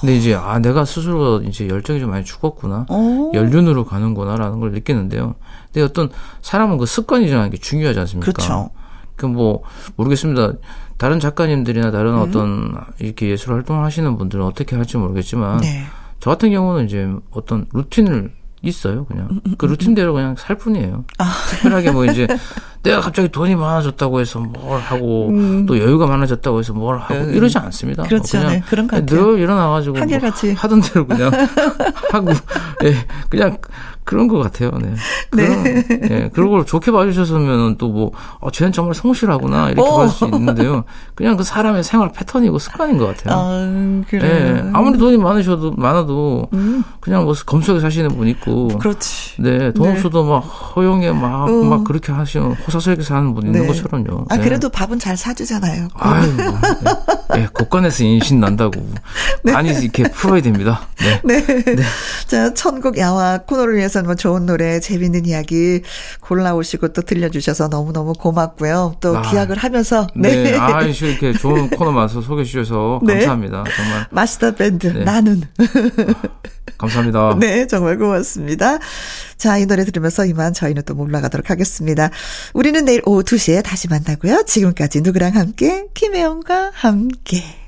근데 이제 아 내가 스스로 이제 열정이 좀 많이 죽었구나. 어. 연륜으로 가는구나라는 걸 느끼는데요. 근데 어떤 사람은 그 습관이라는 게 중요하지 않습니까? 그렇죠. 그뭐 모르겠습니다. 다른 작가님들이나 다른 음. 어떤 이렇게 예술 활동을 하시는 분들은 어떻게 할지 모르겠지만 네. 저 같은 경우는 이제 어떤 루틴을 있어요, 그냥. 그 루틴대로 그냥 살 뿐이에요. 특별하게 뭐 이제 내가 갑자기 돈이 많아졌다고 해서 뭘 하고 음. 또 여유가 많아졌다고 해서 뭘 하고 음. 이러지 않습니다. 그렇죠. 그냥 네, 그런 것 같아요. 늘 일어나가지고 뭐 하던 대로 그냥 하고 예 그냥 그런 것 같아요. 네. 그런, 네. 예, 그런 걸 좋게 봐주셨으면 또 뭐, 어, 쟤는 정말 성실하구나, 이렇게 볼 수 있는데요. 그냥 그 사람의 생활 패턴이고 습관인 것 같아요. 아, 그래. 예, 아무리 돈이 많으셔도, 많아도, 음. 그냥 뭐 검소하게 사시는 분 있고. 그렇지. 네, 돈 네. 없어도 막 허용에 막, 음. 막 그렇게 하시는, 호사스럽게 사는 분 있는 네. 것처럼요. 아, 네. 그래도 밥은 잘 사주잖아요. 아유, 예, 네, 곳간에서 인신 난다고. 네. 많이 이렇게 풀어야 됩니다. 네. 네. 네. 자, 천국 야화 코너를 위해서 뭐 좋은 노래, 재밌는 이야기 골라오시고 또 들려주셔서 너무너무 고맙고요. 또 아, 기약을 하면서. 네. 네. 아, 이렇게 좋은 코너 마서 소개해 주셔서 네. 감사합니다. 정말. 마스터 밴드, 네. 나는. 감사합니다. 네, 정말 고맙습니다. 자, 이 노래 들으면서 이만 저희는 또 물러가도록 하겠습니다. 우리는 내일 오후 2시에 다시 만나고요. 지금까지 누구랑 함께, 김혜영과 함께.